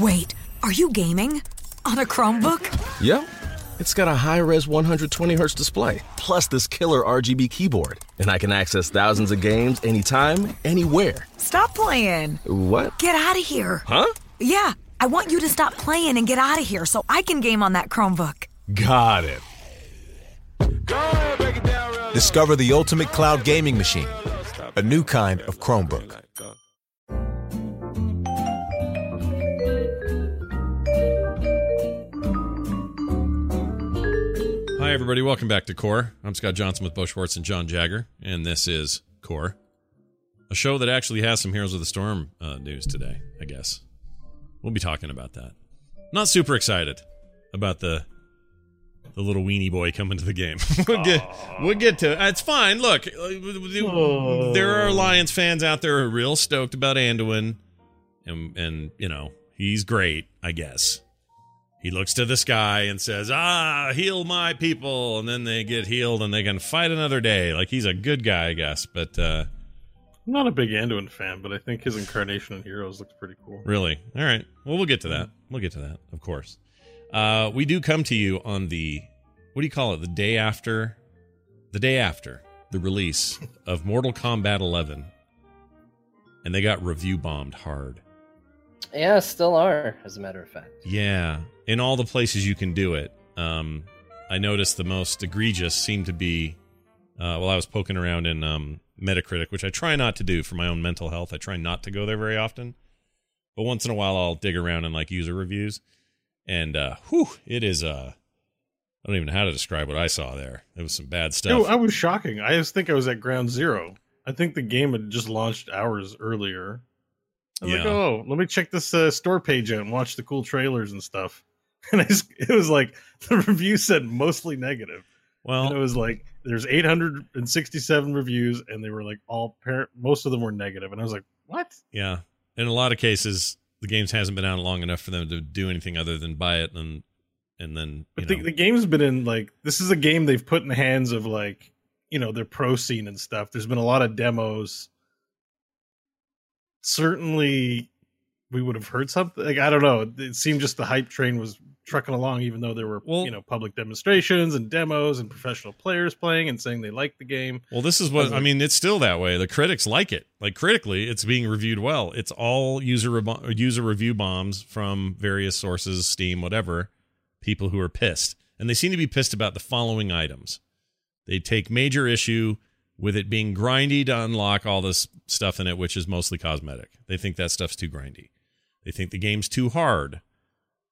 Wait, are you gaming? On a Chromebook? Yep. It's got a high res 120 Hz display, plus this killer RGB keyboard. And I can access thousands of games anytime, anywhere. Stop playing. What? Get out of here. Huh? Yeah, I want you to stop playing and get out of here so I can game on that Chromebook. Got it. Discover the ultimate cloud gaming machine, a new kind of Chromebook. Hi, everybody. Welcome back to Core. I'm Scott Johnson with Bo Schwartz and John Jagger, and this is Core, a show that actually has some Heroes of the Storm uh, news today, I guess. We'll be talking about that. Not super excited about the the little weenie boy coming to the game. we'll get we'll get to it. it's fine. Look, uh, there are Alliance fans out there who are real stoked about Anduin, and and you know he's great, I guess. He looks to the sky and says, "Ah, heal my people," and then they get healed and they can fight another day. Like he's a good guy, I guess. But uh, I'm not a big Anduin fan, but I think his incarnation in Heroes looks pretty cool. Really? All right. Well, we'll get to that. We'll get to that, of course. Uh, we do come to you on the what do you call it? The day after, the day after the release of Mortal Kombat 11, and they got review bombed hard. Yeah, still are, as a matter of fact. Yeah, in all the places you can do it. Um, I noticed the most egregious seemed to be uh, while I was poking around in um, Metacritic, which I try not to do for my own mental health. I try not to go there very often, but once in a while I'll dig around in like user reviews, and uh, whew, it is uh, I don't even know how to describe what I saw there. It was some bad stuff. Yo, I was shocking. I just think I was at ground zero. I think the game had just launched hours earlier. I was like, oh, let me check this uh, store page out and watch the cool trailers and stuff. And I just, it was like the review said mostly negative. Well, and it was like there's 867 reviews, and they were like all parent. Most of them were negative, and I was like, what? Yeah. In a lot of cases, the games hasn't been out long enough for them to do anything other than buy it and and then think know, the game's been in like this is a game they've put in the hands of like you know their pro scene and stuff. There's been a lot of demos. Certainly, we would have heard something. Like I don't know. It seemed just the hype train was trucking along, even though there were you know public demonstrations and demos and professional players playing and saying they liked the game. Well, this is what I mean. It's still that way. The critics like it. Like critically, it's being reviewed well. It's all user re- user review bombs from various sources, Steam, whatever. People who are pissed, and they seem to be pissed about the following items. They take major issue with it being grindy to unlock all this stuff in it, which is mostly cosmetic. They think that stuff's too grindy. They think the game's too hard,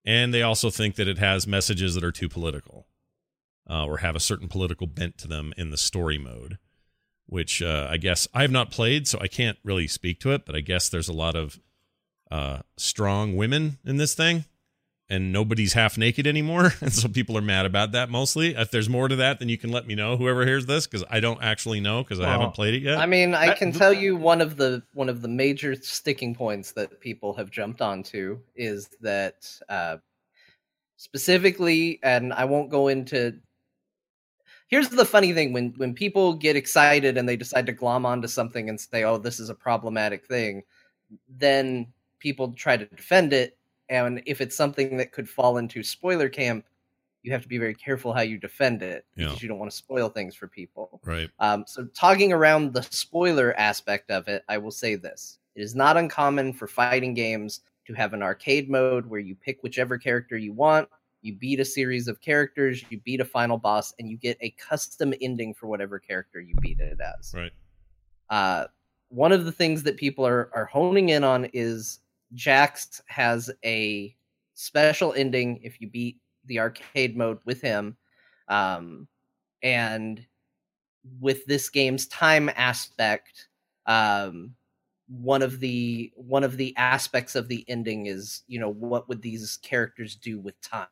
and they also think that it has messages that are too political, uh, or have a certain political bent to them in the story mode which uh, I guess I have not played, so I can't really speak to it. But I guess there's a lot of uh, strong women in this thing, and nobody's half naked anymore, and so people are mad about that mostly. If there's more to that, then you can let me know. Whoever hears this, because I don't actually know because I haven't played it yet. I mean, I can tell you one of the one of the major sticking points that people have jumped onto is that uh, specifically, and I won't go into. Here's the funny thing: when when people get excited and they decide to glom onto something and say, "Oh, this is a problematic thing," then people try to defend it, and if it's something that could fall into spoiler camp, you have to be very careful how you defend it Yeah. because you don't want to spoil things for people. right. Um, so, talking around the spoiler aspect of it, I will say this: it is not uncommon for fighting games to have an arcade mode where you pick whichever character you want, you beat a series of characters, you beat a final boss, and you get a custom ending for whatever character you beat it as. Right. Uh, one of the things that people are are honing in on is Jax has a special ending if you beat the arcade mode with him, um, and with this game's time aspect, um, one of the one of the aspects of the ending is you know what would these characters do with time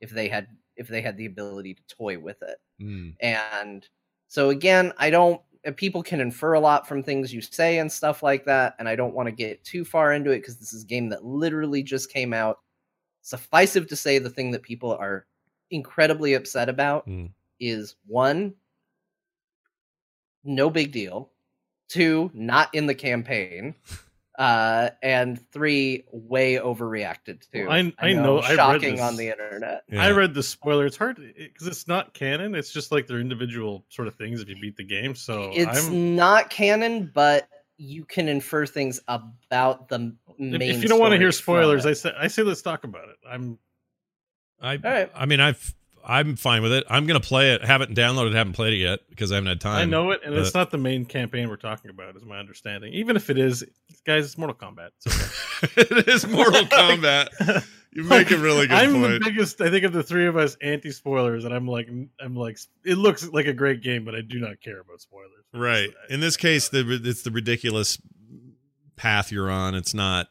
if they had if they had the ability to toy with it Mm. and so again i don't people can infer a lot from things you say and stuff like that and i don't want to get too far into it because this is a game that literally just came out. Suffice it to say the thing that people are incredibly upset about Mm. is one no big deal. Two not in the campaign uh and three way overreacted to I- I know, I shocking this. on the internet I read the spoiler. It's hard because it's not canon. It's just like they're individual sort of things if you beat the game. So it's I'm not canon, but you can infer things about the m- if, main. if you don't want to hear spoilers. I say I say let's talk about it. I'm I right. I mean I've I'm fine with it. I'm gonna play it. Haven't downloaded. Haven't played it yet because I haven't had time. I know it, and it's not the main campaign we're talking about, is my understanding. Even if it is, guys, it's Mortal Kombat. It's okay. it is Mortal Kombat. You make a really good I'm point. the biggest. I think of the three of us anti spoilers, and I'm like, I'm like, it looks like a great game, but I do not care about spoilers. Right. In this uh, case, the it's the ridiculous path you're on. It's not.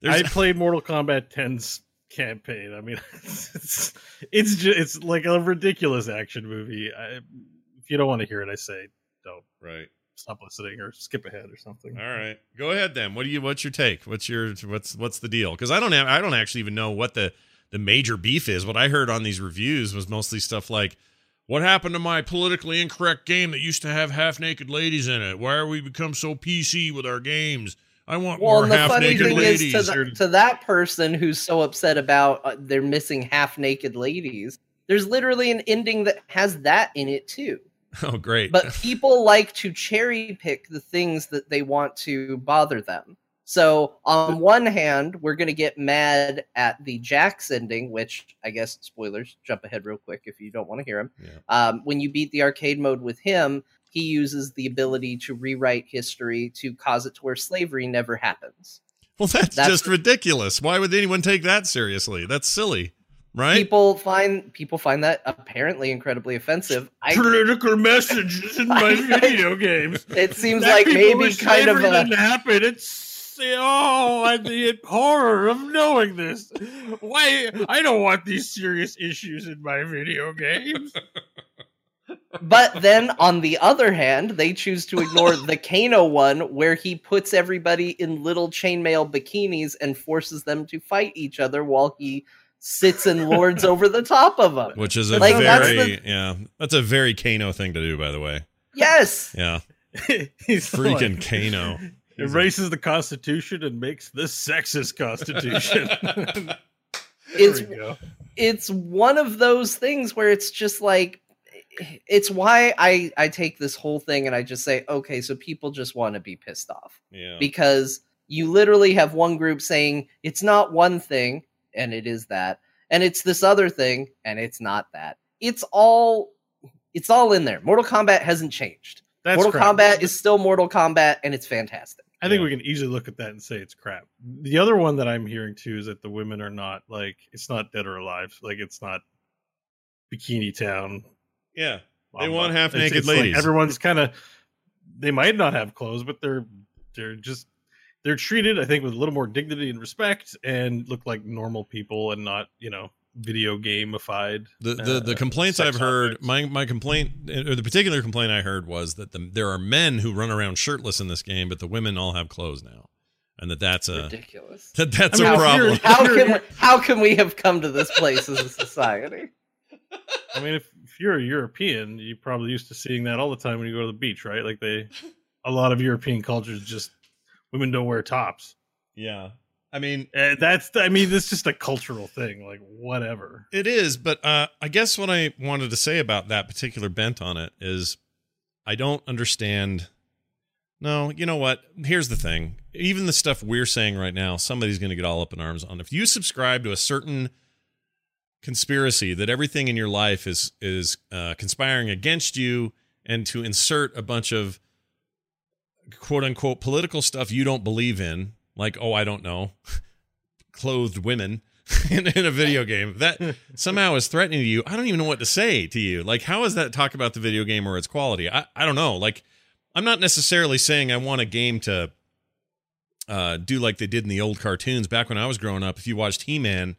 There's... I played Mortal Kombat 10's campaign. I mean, it's it's just, it's like a ridiculous action movie. I, if you don't want to hear it, I say don't. Right. Stop listening or skip ahead or something. All right, go ahead then. What do you? What's your take? What's your what's what's the deal? Because I don't have I don't actually even know what the the major beef is. What I heard on these reviews was mostly stuff like, "What happened to my politically incorrect game that used to have half naked ladies in it? Why are we become so PC with our games? I want Well, more and the half funny naked thing ladies." is, to, the, to that person who's so upset about uh, they're missing half naked ladies, there's literally an ending that has that in it too. oh, great! But people like to cherry pick the things that they want to bother them. So, on one hand, we're going to get mad at the Jax ending, which I guess, spoilers, jump ahead real quick if you don't want to hear him. Yeah. Um, when you beat the arcade mode with him, he uses the ability to rewrite history to cause it to where slavery never happens. well, that's, that's- just ridiculous. Why would anyone take that seriously? That's silly, right? People find people find that apparently incredibly offensive. I, Political messages in my video games. it seems Black like maybe kind of slavery a, didn't happen. It's oh, I the horror of knowing this. Why I don't want these serious issues in my video games. But then on the other hand, they choose to ignore the Kano one where he puts everybody in little chainmail bikinis and forces them to fight each other while he sits and lords over the top of them. Which is a Like, that's very the- yeah, that's a very Kano thing to do, by the way. Yes. Yeah, He's freaking like- Kano. erases the Constitution and makes the sexist Constitution. It's we go. it's one of those things where it's just like it's why I I take this whole thing and I just say okay so people just want to be pissed off Yeah. because you literally have one group saying it's not one thing and it is that and it's this other thing and it's not that it's all it's all in there Mortal Kombat hasn't changed That's Mortal crap. Kombat is still Mortal Kombat and it's fantastic I think Yeah. we can easily look at that and say it's crap. The other one that I'm hearing too is that the women are not like it's not dead or alive. Like it's not Bikini Town. Yeah. They Mamba. want half naked it's like ladies. everyone's kind of they might not have clothes, but they're they're just they're treated, I think, with a little more dignity and respect, and look like normal people, and not you know video gamified. The the, uh, the complaints I've heard, objects. my my complaint, or the particular complaint I heard was that the, there are men who run around shirtless in this game, but the women all have clothes now, and that that's a Ridiculous. that that's I mean, a problem. How can how can we have come to this place as a society? I mean, if, if you're a European, you're probably used to seeing that all the time when you go to the beach, right? Like they, a lot of European cultures just women don't wear tops. Yeah, I mean, And that's, I mean, it's just a cultural thing. Like whatever. It is, but uh, I guess what I wanted to say about that particular bent on it is I don't understand. No, you know what? Here's the thing. Even the stuff we're saying right now, somebody's going to get all up in arms on. If you subscribe to a certain conspiracy that everything in your life is is uh, conspiring against you and to insert a bunch of quote unquote political stuff you don't believe in, like oh I don't know, clothed women in, in a video game that somehow is threatening to you. I don't even know what to say to you. Like how is that talk about the video game or its quality? I I don't know. Like I'm not necessarily saying I want a game to uh, do like they did in the old cartoons back when I was growing up. If you watched He Man,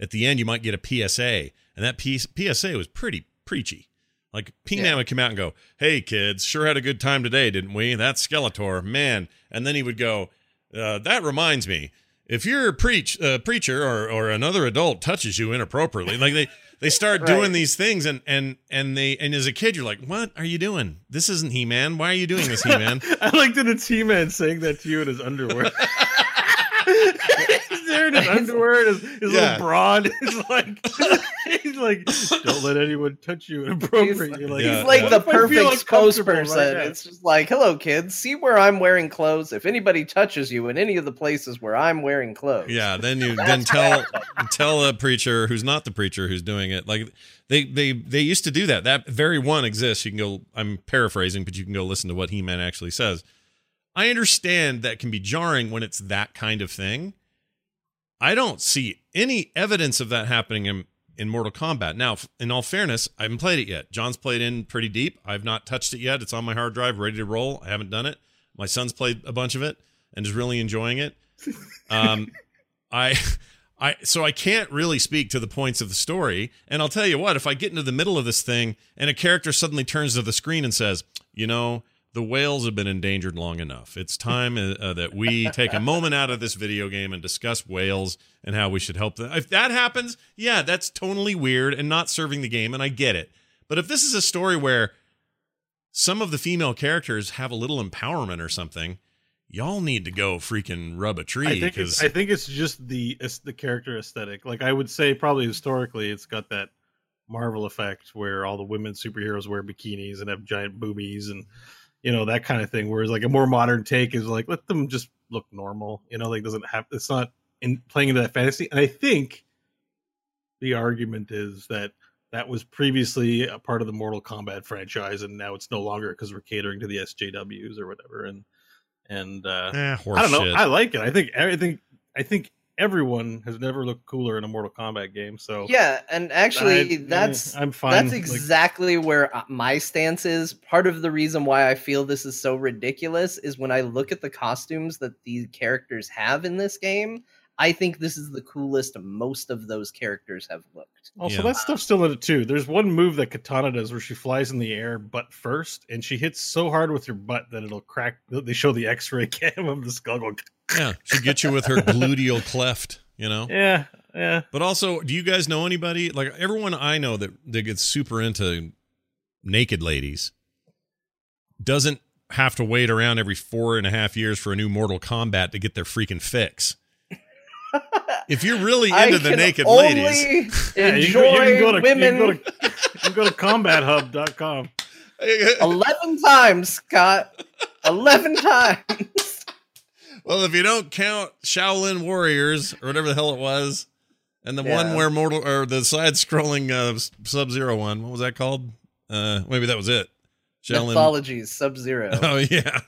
at the end you might get a PSA, and that P- PSA was pretty preachy. Like He Man Yeah. would come out and go, "Hey kids, sure had a good time today, didn't we? That's Skeletor, man." And then he would go, uh, "That reminds me, if your preach uh, preacher or or another adult touches you inappropriately, like they." They start Right. doing these things, and and and they and as a kid, you're like, "What are you doing? This isn't He Man. Why are you doing this, He Man?" I like that it's He Man saying that to you in his underwear. he's there in his underwear and his, his Yeah. little broad. He's like, he's like, don't let anyone touch you inappropriately. You're like, Yeah. He's like yeah. the If perfect uncomfortable spokesperson. right it's just like, hello, kids. See where I'm wearing clothes. If anybody touches you in any of the places where I'm wearing clothes, Yeah, then you then tell tell a preacher who's not the preacher who's doing it. Like they they they used to do that. That very one exists. You can go. I'm paraphrasing, but you can go listen to what He Man actually says. I understand that can be jarring when it's that kind of thing. I don't see any evidence of that happening in in Mortal Kombat. Now, in all fairness, I haven't played it yet. John's played in pretty deep. I've not touched it yet. It's on my hard drive, ready to roll. I haven't done it. My son's played a bunch of it and is really enjoying it. Um, I, I, so I can't really speak to the points of the story. And I'll tell you what: if I get into the middle of this thing and a character suddenly turns to the screen and says, "You know." The whales have been endangered long enough. It's time uh, uh, that we take a moment out of this video game and discuss whales and how we should help them. If that happens, yeah, that's totally weird and not serving the game, and I get it. But if this is a story where some of the female characters have a little empowerment or something, y'all need to go freaking rub a tree think, because it's, I think it's just the it's the character aesthetic. Like I would say, probably historically, it's got that Marvel effect where all the women superheroes wear bikinis and have giant boobies and you know that kind of thing. Whereas like a more modern take is like let them just look normal. You know, like doesn't have it's not in playing into that fantasy. And I think the argument is that that was previously a part of the Mortal Kombat franchise, and now it's no longer because we're catering to the SJWs or whatever. And and uh, eh, I don't know. horseshit. I like it. I think everything. I think everyone has never looked cooler in a Mortal Kombat game. So Yeah, and actually, I- that's I'm fine. That's Like- exactly where uh, my stance is. Part of the reason why I feel this is so ridiculous is when I look at the costumes that these characters have in this game. I think this is the coolest most of those characters have looked. Also, Yeah. that stuff's still in it too. There's one move that Katana does where she flies in the air butt first, and she hits so hard with her butt that it'll crack. They show the X-ray cam of the skull going. Yeah, she gets you with her gluteal cleft, you know. Yeah, yeah. But also, do you guys know anybody like everyone I know that that gets super into naked ladies doesn't have to wait around every four and a half years for a new Mortal Kombat to get their freaking fix. If you're really I into the can naked only ladies, Yeah, you enjoy can, you can go to women You can go to, you can go to combathub.com. eleven times, Scott. Eleven times. Well, if you don't count Shaolin Warriors or whatever the hell it was, and the one where Mortal or the side-scrolling uh, Sub Zero one, what was that called? Uh, maybe that was it. Shaolin Mythologies, Sub Zero. Oh yeah,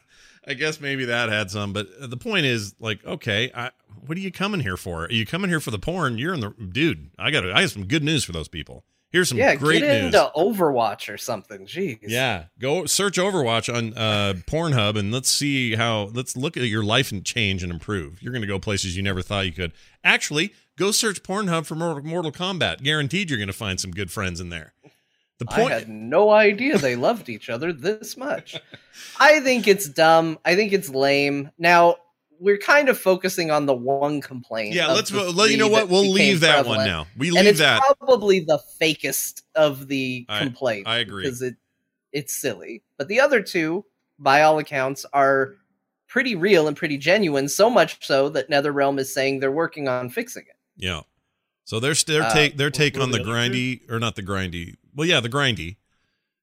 I guess maybe that had some. But the point is, like, okay, I, what are you coming here for? Are you coming here for the porn? You're in the dude. I got I got some good news for those people. Here's some yeah, great get news. into Overwatch or something. Jeez. Yeah, go search Overwatch on uh, Pornhub and let's see how. Let's look at your life and change and improve. You're going to go places you never thought you could. Actually, go search Pornhub for Mortal, Mortal Kombat. Guaranteed, you're going to find some good friends in there. The point. I had no idea they loved each other this much. I think it's dumb. I think it's lame. Now we're kind of focusing on the one complaint. yeah, let's. Let you know what. We'll leave that one now. We leave and it's that. probably the fakest of the I- complaints. I agree. because it it's silly. But the other two, by all accounts, are pretty real and pretty genuine. So much so that NetherRealm is saying they're working on fixing it. Yeah. So their their Uh, take their take what on the the other two? grindy or not the grindy. Well, yeah, the grindy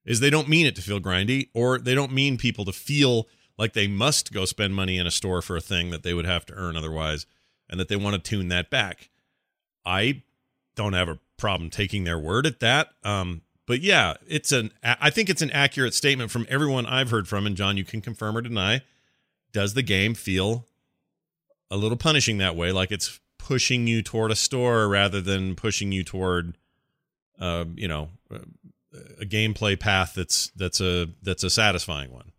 is they don't mean it to feel grindy, or they don't mean people to feel like they must go spend money in a store for a thing that they would have to earn otherwise, and that they want to tune that back. I don't have a problem taking their word at that. Um, but yeah, it's an I think it's an accurate statement from everyone I've heard from, and John, you can confirm or deny. Does the game feel a little punishing that way, like it's pushing you toward a store rather than pushing you toward, uh, you know, a, a gameplay path that's that's a that's a satisfying one.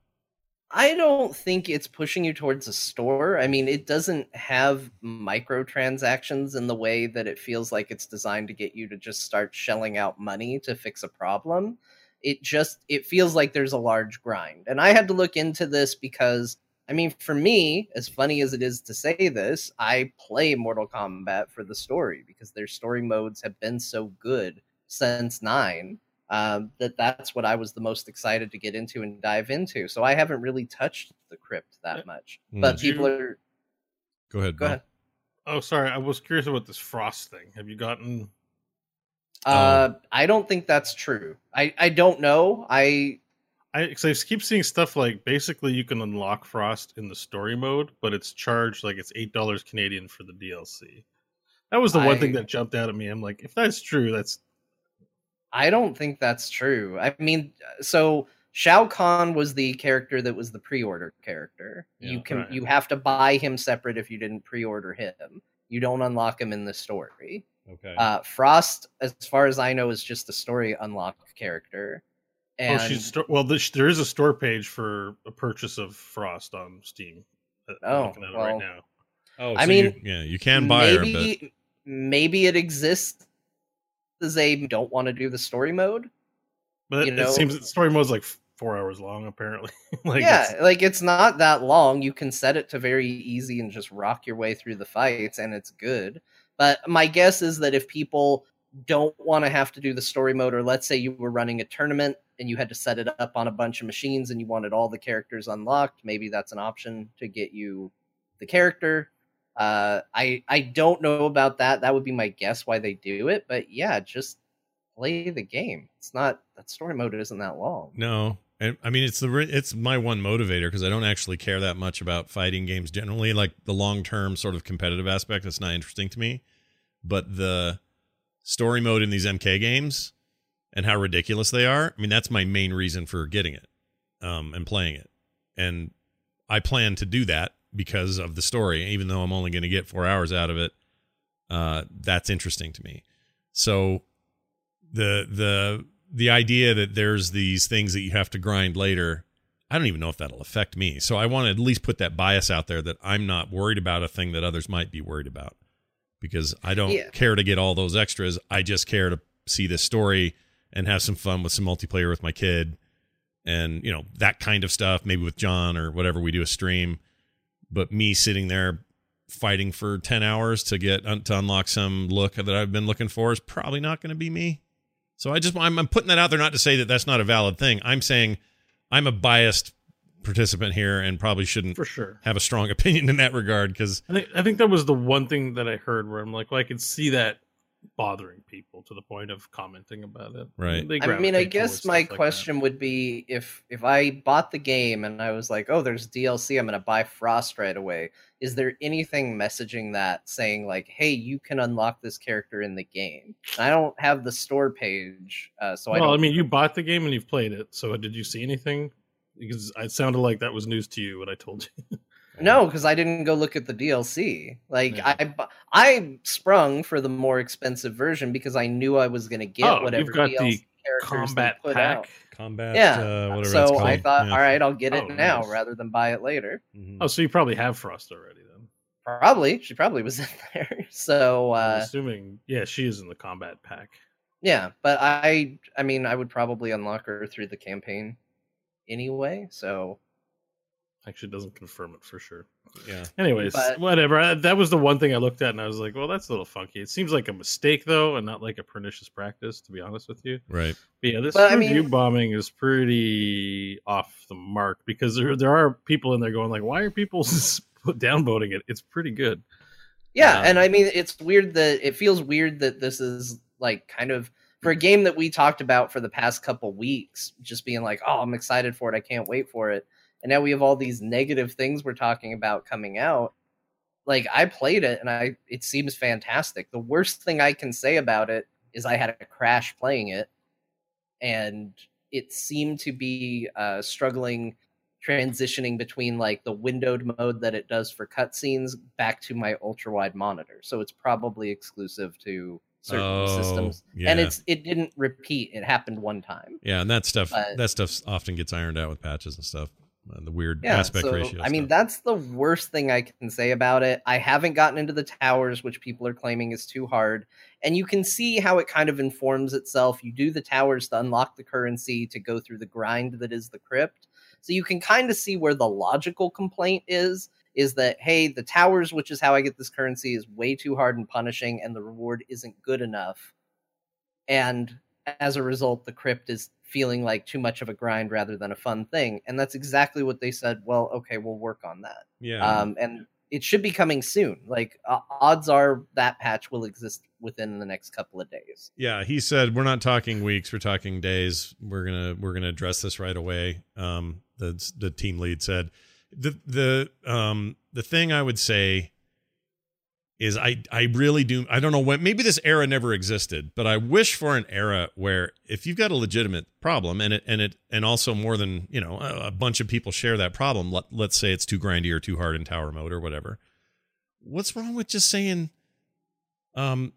I don't think it's pushing you towards a store. I mean, it doesn't have microtransactions in the way that it feels like it's designed to get you to just start shelling out money to fix a problem. It just it feels like there's a large grind. And I had to look into this because I mean, for me, as funny as it is to say this, I play Mortal Kombat for the story because their story modes have been so good since 9 um, that that's what I was the most excited to get into and dive into. So I haven't really touched the crypt that much. Mm. But Did you- people are Go ahead. go Bill. ahead. Oh, sorry. I was curious about this frost thing. Have you gotten? Uh, I don't think that's true. I I don't know. I I, 'cause I keep seeing stuff like basically you can unlock frost in the story mode, but it's charged like it's eight dollars Canadian for the DLC. That was the one thing that jumped out at me. I'm like, if that's true, that's I don't think that's true. I mean, so Shao Kahn was the character that was the pre-order character. Yeah, you can right. you have to buy him separate if you didn't pre-order him. You don't unlock him in the story. Okay. Uh, Frost, as far as I know, is just a story unlock character. And oh, she's sto- well. There's, there is a store page for a purchase of frost on Steam. Uh, Oh, looking at it well, right now. oh, I so mean, you- yeah, you can buy her, but maybe maybe it exists as they don't want to do the story mode. But you it know- seems that story mode's like four hours long, apparently. like yeah, it's- like it's not that long. You can set it to very easy and just rock your way through the fights, and it's good. But my guess is that if people don't want to have to do the story mode, or let's say you were running a tournament and you had to set it up on a bunch of machines and you wanted all the characters unlocked, maybe that's an option to get you the character. Uh, I I don't know about that. That would be my guess why they do it. But yeah, just play the game. It's not that story mode isn't that long. No, I mean it's the it's my one motivator because I don't actually care that much about fighting games generally. Like the long term sort of competitive aspect, that's not interesting to me. But the story mode in these MK games and how ridiculous they are. I mean, that's my main reason for getting it um, and playing it. And I plan to do that because of the story, even though I'm only going to get four hours out of it. Uh, that's interesting to me. So the the the idea that there's these things that you have to grind later i don't even know if that'll affect me so i want to at least put that bias out there that i'm not worried about a thing that others might be worried about because i don't Yeah. care to get all those extras i just care to see this story and have some fun with some multiplayer with my kid and you know that kind of stuff maybe with john or whatever we do a stream but me sitting there fighting for 10 hours to get to unlock some look that i've been looking for is probably not going to be me so I just I'm, I'm putting that out there not to say that that's not a valid thing. I'm saying I'm a biased participant here and probably shouldn't for sure. have a strong opinion in that regard because I think I think that was the one thing that I heard where I'm like, well, I could see that bothering people to the point of commenting about it. Right. I mean, I guess my stuff like that. question would be if if I bought the game and I was like, "Oh, there's DLC, I'm going to buy Frost right away." Is there anything messaging that saying like, "Hey, you can unlock this character in the game"? I don't have the store page, uh, so I well. I mean, you bought the game and you've played it. So did you see anything? Because it sounded like that was news to you when I told you. No, because I didn't go look at the DLC. Like I, I sprung for the more expensive version because I knew I was going to get Oh, whatever you've got DLC the characters they combat put pack. out. Combat, Yeah, uh, whatever so called. I thought, Yeah. all right, I'll get it Oh, now nice. rather than buy it later. Mhm. Oh, so you probably have Frost already then. Probably, she probably was in there. So I'm uh, assuming, yeah, she is in the Kombat Pack. yeah, but I, I mean, I would probably unlock her through the campaign anyway. So Actually, doesn't confirm it for sure. Yeah. Anyways, But- whatever. I- That was the one thing I looked at, and I was like, "Well, that's a little funky." It seems like a mistake, though, and not like a pernicious practice, to be honest with you. Right. But yeah, this But, I review mean- bombing is pretty off the mark because there there are people in there going like, "Why are people downvoting it?" It's pretty good. Yeah, Um, and I mean it's weird that it feels weird that this is like kind of for a game that we talked about for the past couple weeks, just being like, "Oh, I'm excited for it. I can't wait for it." And now we have all these negative things we're talking about coming out. Like I played it and I it seems fantastic. The worst thing I can say about it is I had a crash playing it and it seemed to be uh struggling transitioning between like the windowed mode that it does for cutscenes back to my ultra wide monitor. So it's probably exclusive to certain Oh, systems. yeah. And it's it didn't repeat. It happened one time. Yeah, and that stuff But- that stuff often gets ironed out with patches and stuff. Uh, the weird Yeah, aspect so, ratio. I mean, that's the worst thing I can say about it. I haven't gotten into the towers, which people are claiming is too hard. And you can see how it kind of informs itself. You do the towers to unlock the currency to go through the grind that is the crypt. So you can kind of see where the logical complaint is is that hey, the towers, which is how I get this currency, is way too hard and punishing, and the reward isn't good enough. And as a result, the crypt is feeling like too much of a grind rather than a fun thing. And that's exactly what they said. Well, okay, we'll work on that. yeah. Um, and it should be coming soon. Like uh, odds are that patch will exist within the next couple of days. Yeah, he said we're not talking weeks, we're talking days. We're gonna we're gonna address this right away. Um, the the team lead said the the um the thing I would say is I I really do I don't know when maybe this era never existed, but I wish for an era where if you've got a legitimate problem and it and it and also more than you know a, a bunch of people share that problem. Let, let's say it's too grindy or too hard in tower mode or whatever. What's wrong with just saying, um,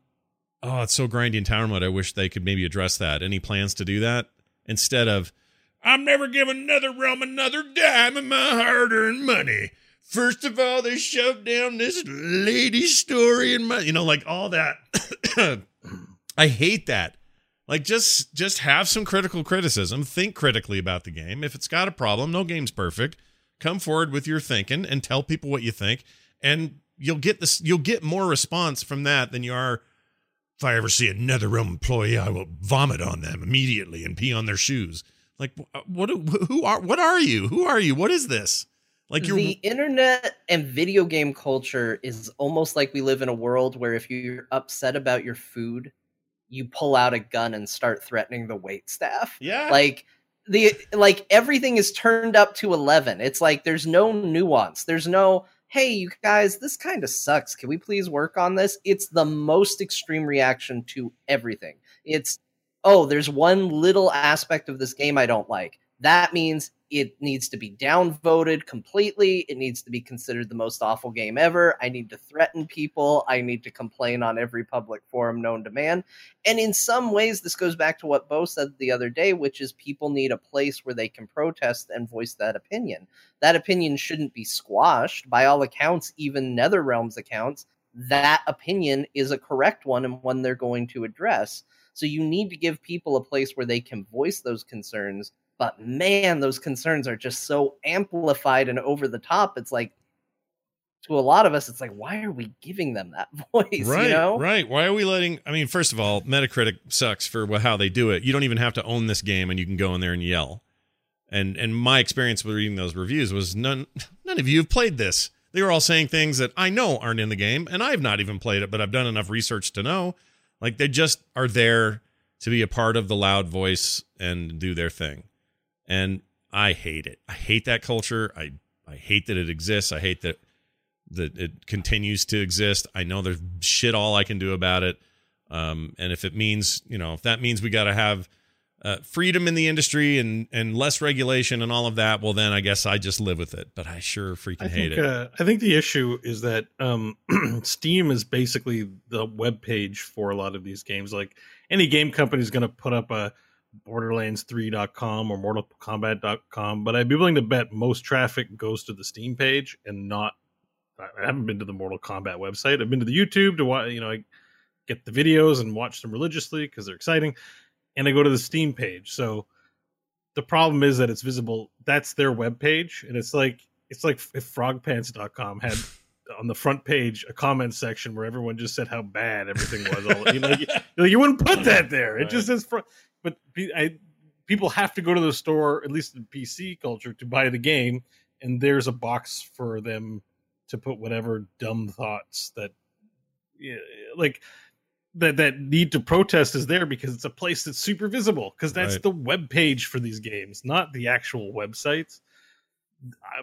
oh, it's so grindy in tower mode. I wish they could maybe address that. Any plans to do that instead of, I'm never giving NetherRealm another dime of my hard-earned money. First of all, they shoved down this lady story and my, you know, like all that. I hate that. Like just just have some critical criticism. Think critically about the game. If it's got a problem, no game's perfect. Come forward with your thinking and tell people what you think, and you'll get this. You'll get more response from that than you are if I ever see NetherRealm employee, I will vomit on them immediately and pee on their shoes. Like, uh, what? Who are? What are you? Who are you? What is this? Like, you're. the internet and video game culture is almost like we live in a world where if you're upset about your food, you pull out a gun and start threatening the wait staff. Yeah. Like the like everything is turned up to 11. It's like there's no nuance. There's no hey you guys this kind of sucks. Can we please work on this? It's the most extreme reaction to everything. It's oh there's one little aspect of this game I don't like. That means it needs to be downvoted completely. It needs to be considered the most awful game ever. I need to threaten people. I need to complain on every public forum known to man. And in some ways, this goes back to what Bo said the other day, which is people need a place where they can protest and voice that opinion. That opinion shouldn't be squashed. By all accounts, even NetherRealm's accounts, that opinion is a correct one and one they're going to address. So you need to give people a place where they can voice those concerns. But man, those concerns are just so amplified and over the top. It's like, to a lot of us, it's like, why are we giving them that voice? right, you know? right. Why are we letting? I mean, first of all, Metacritic sucks for how they do it. You don't even have to own this game, and you can go in there and yell. And and my experience with reading those reviews was none none of you have played this. They were all saying things that I know aren't in the game, and I've not even played it, but I've done enough research to know. Like they just are there to be a part of the loud voice and do their thing. And I hate it. I hate that culture. I I hate that it exists. I hate that that it continues to exist. I know there's shit all I can do about it. Um, and if it means, you know, if that means we got to have uh, freedom in the industry and and less regulation and all of that, well then I guess I just live with it. But I sure freaking I hate think, it. Uh, I think the issue is that um, Steam is basically the web page for a lot of these games. Like any game company is going to put up a Borderlands3.com or MortalKombat.com, but I'd be willing to bet most traffic goes to the Steam page and not. I haven't been to the Mortal Kombat website. I've been to the YouTube to watch. You know, I get the videos and watch them religiously because they're exciting, and I go to the Steam page. So the problem is that it's visible. That's their web page, and it's like it's like if frogpants.com had on the front page a comment section where everyone just said how bad everything was. All you know, you, like, you wouldn't put that there. It just says, fr- but I, people have to go to the store, at least in PC culture, to buy the game, and there's a box for them to put whatever dumb thoughts that, like that that need to protest is there because it's a place that's super visible because that's Right. the web page for these games, not the actual websites.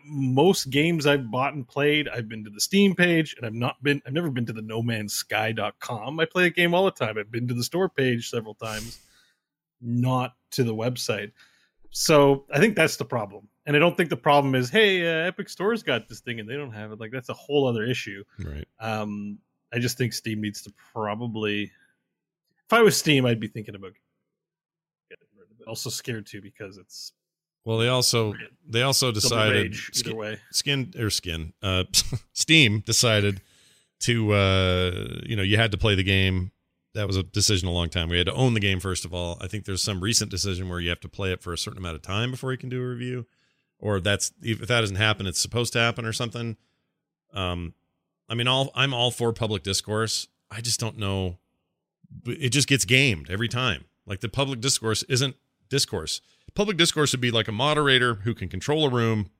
Most games I've bought and played, I've been to the Steam page, and I've not been. I've never been to the No Man's Sky.com. I play a game all the time. I've been to the store page several times, not to the website. So I think that's the problem, and I don't think the problem is, hey, uh, Epic Store's got this thing and they don't have it. Like that's a whole other issue. Right. Um, I just think Steam needs to probably. If I was Steam, I'd be thinking about getting rid of it. Also scared too because it's Well, they also they also decided rage, skin, way. skin or skin. Uh, Steam decided to uh, you know you had to play the game. That was a decision a long time. We had to own the game first of all. I think there's some recent decision where you have to play it for a certain amount of time before you can do a review, or that's if that doesn't happen, it's supposed to happen or something. Um, I mean, all I'm all for public discourse. I just don't know. It just gets gamed every time. Like the public discourse isn't discourse. Public discourse would be like a moderator who can control a room.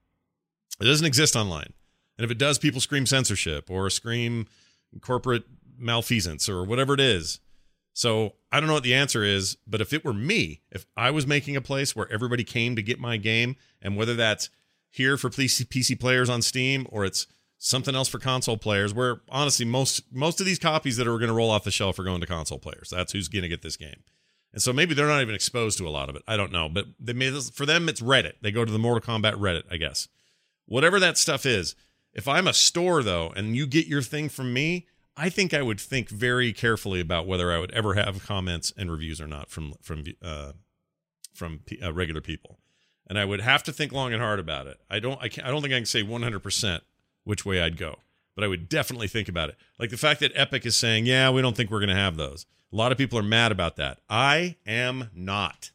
It doesn't exist online. And if it does, people scream censorship or scream corporate malfeasance or whatever it is. So I don't know what the answer is, but if it were me, if I was making a place where everybody came to get my game, and whether that's here for PC, players on Steam or it's something else for console players, where honestly most most of these copies that are going to roll off the shelf are going to console players. That's who's going to get this game. And so maybe they're not even exposed to a lot of it. I don't know, but they may, for them it's Reddit. They go to the Mortal Kombat Reddit, I guess. Whatever that stuff is. If I'm a store though, and you get your thing from me, I think I would think very carefully about whether I would ever have comments and reviews or not from from uh, from uh, regular people, and I would have to think long and hard about it. I don't I, can't, I don't think I can say 100 percent which way I'd go, but I would definitely think about it. Like the fact that Epic is saying, "Yeah, we don't think we're going to have those." A lot of people are mad about that. I am not.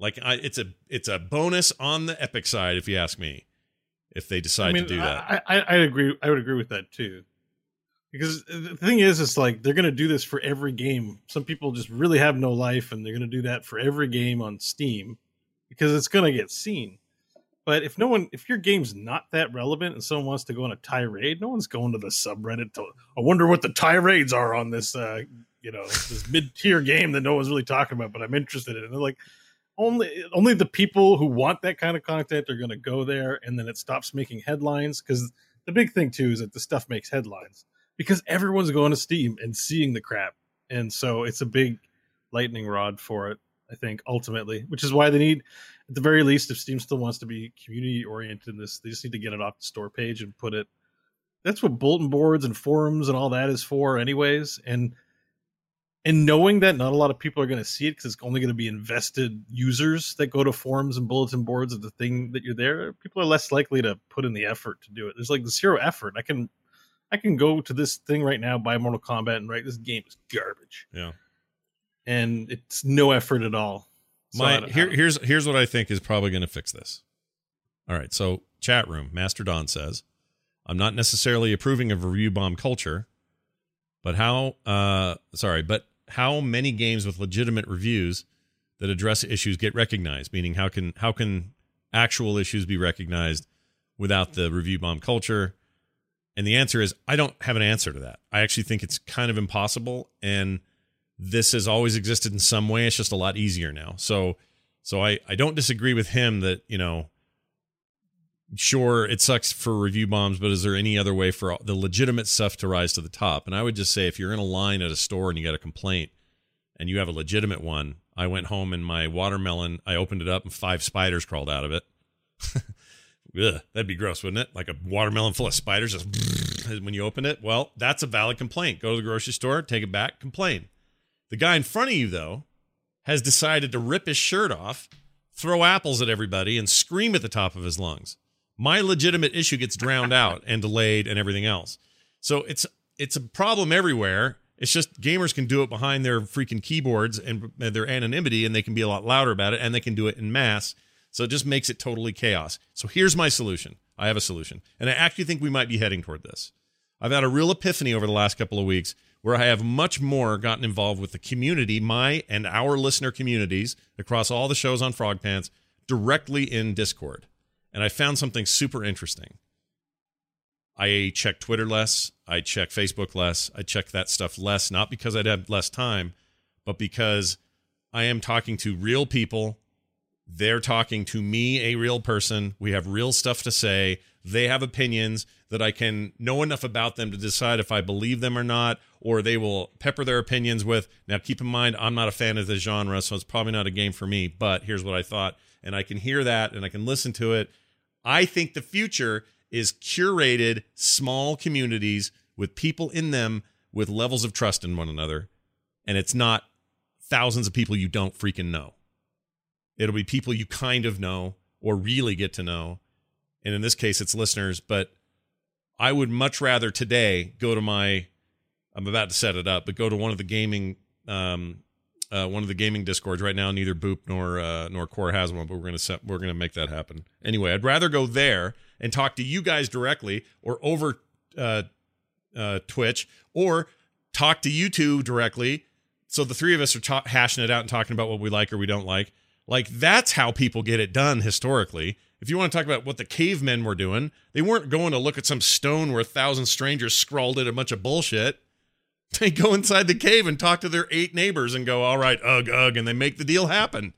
Like I, it's a it's a bonus on the Epic side, if you ask me. If they decide I mean, to do that, I, I, I agree. I would agree with that too. Because the thing is, it's like they're going to do this for every game. Some people just really have no life, and they're going to do that for every game on Steam because it's going to get seen. But if no one, if your game's not that relevant, and someone wants to go on a tirade, no one's going to the subreddit to. I wonder what the tirades are on this, uh, you know, this mid-tier game that no one's really talking about, but I'm interested in. And they're like, only only the people who want that kind of content are going to go there and then it stops making headlines because the big thing too is that the stuff makes headlines because everyone's going to steam and seeing the crap. And so it's a big lightning rod for it i think ultimately which is why they need at the very least if steam still wants to be community oriented in this they just need to get it off the store page and put it that's what bulletin boards and forums and all that is for anyways. And and knowing that not a lot of people are going to see it because it's only going to be invested users that go to forums and bulletin boards of the thing that you're there people are less likely to put in the effort to do it. There's like zero effort. I can i can go to this thing right now buy mortal kombat and write this game is garbage yeah. and it's no effort at all So My here here's here's what I think is probably going to fix this. All right, so chat room, Master Don says, I'm not necessarily approving of review bomb culture, but how uh sorry, but how many games with legitimate reviews that address issues get recognized? Meaning how can how can actual issues be recognized without the review bomb culture? And the answer is I don't have an answer to that. I actually think it's kind of impossible and this has always existed in some way. It's just a lot easier now. So so I I don't disagree with him that, you know, sure it sucks for review bombs, but is there any other way for the legitimate stuff to rise to the top? And I would just say if you're in a line at a store and you got a complaint and you have a legitimate one, I went home and my watermelon, I opened it up and five spiders crawled out of it. Ugh, that'd be gross, wouldn't it? Like a watermelon full of spiders just when you open it. Well, that's a valid complaint. Go to the grocery store, take it back, complain. The guy in front of you, though, has decided to rip his shirt off, throw apples at everybody, and scream at the top of his lungs. My legitimate issue gets drowned out and delayed and everything else. So it's it's a problem everywhere. It's just gamers can do it behind their freaking keyboards and their anonymity, and they can be a lot louder about it, and they can do it in mass. So it just makes it totally chaos. So here's my solution. I have a solution, and I actually think we might be heading toward this. I've had a real epiphany over the last couple of weeks where I have much more gotten involved with the community, my and our listener communities across all the shows on Frog Pants directly in Discord. And I found something super interesting. I check Twitter less. I check Facebook less. I check that stuff less, not because I'd have less time, but because I am talking to real people. They're talking to me, a real person. We have real stuff to say. They have opinions that I can know enough about them to decide if I believe them or not, or they will pepper their opinions with. Now, keep in mind, I'm not a fan of the genre, so it's probably not a game for me, but here's what I thought. And I can hear that and I can listen to it. I think the future is curated small communities with people in them with levels of trust in one another. And it's not thousands of people you don't freaking know. It'll be people you kind of know or really get to know. And in this case, it's listeners. But I would much rather today go to my, I'm about to set it up, but go to one of the gaming, um, uh, one of the gaming discords right now. Neither Boop nor uh, nor Core has one, but we're gonna set, we're gonna make that happen anyway. I'd rather go there and talk to you guys directly or over uh, uh, Twitch or talk to you two directly. So the three of us are ta- hashing it out and talking about what we like or we don't like. Like that's how people get it done historically. If you want to talk about what the cavemen were doing, they weren't going to look at some stone where a thousand strangers scrawled it a bunch of bullshit. They go inside the cave and talk to their eight neighbors and go, all right, ugh, ugh, and they make the deal happen.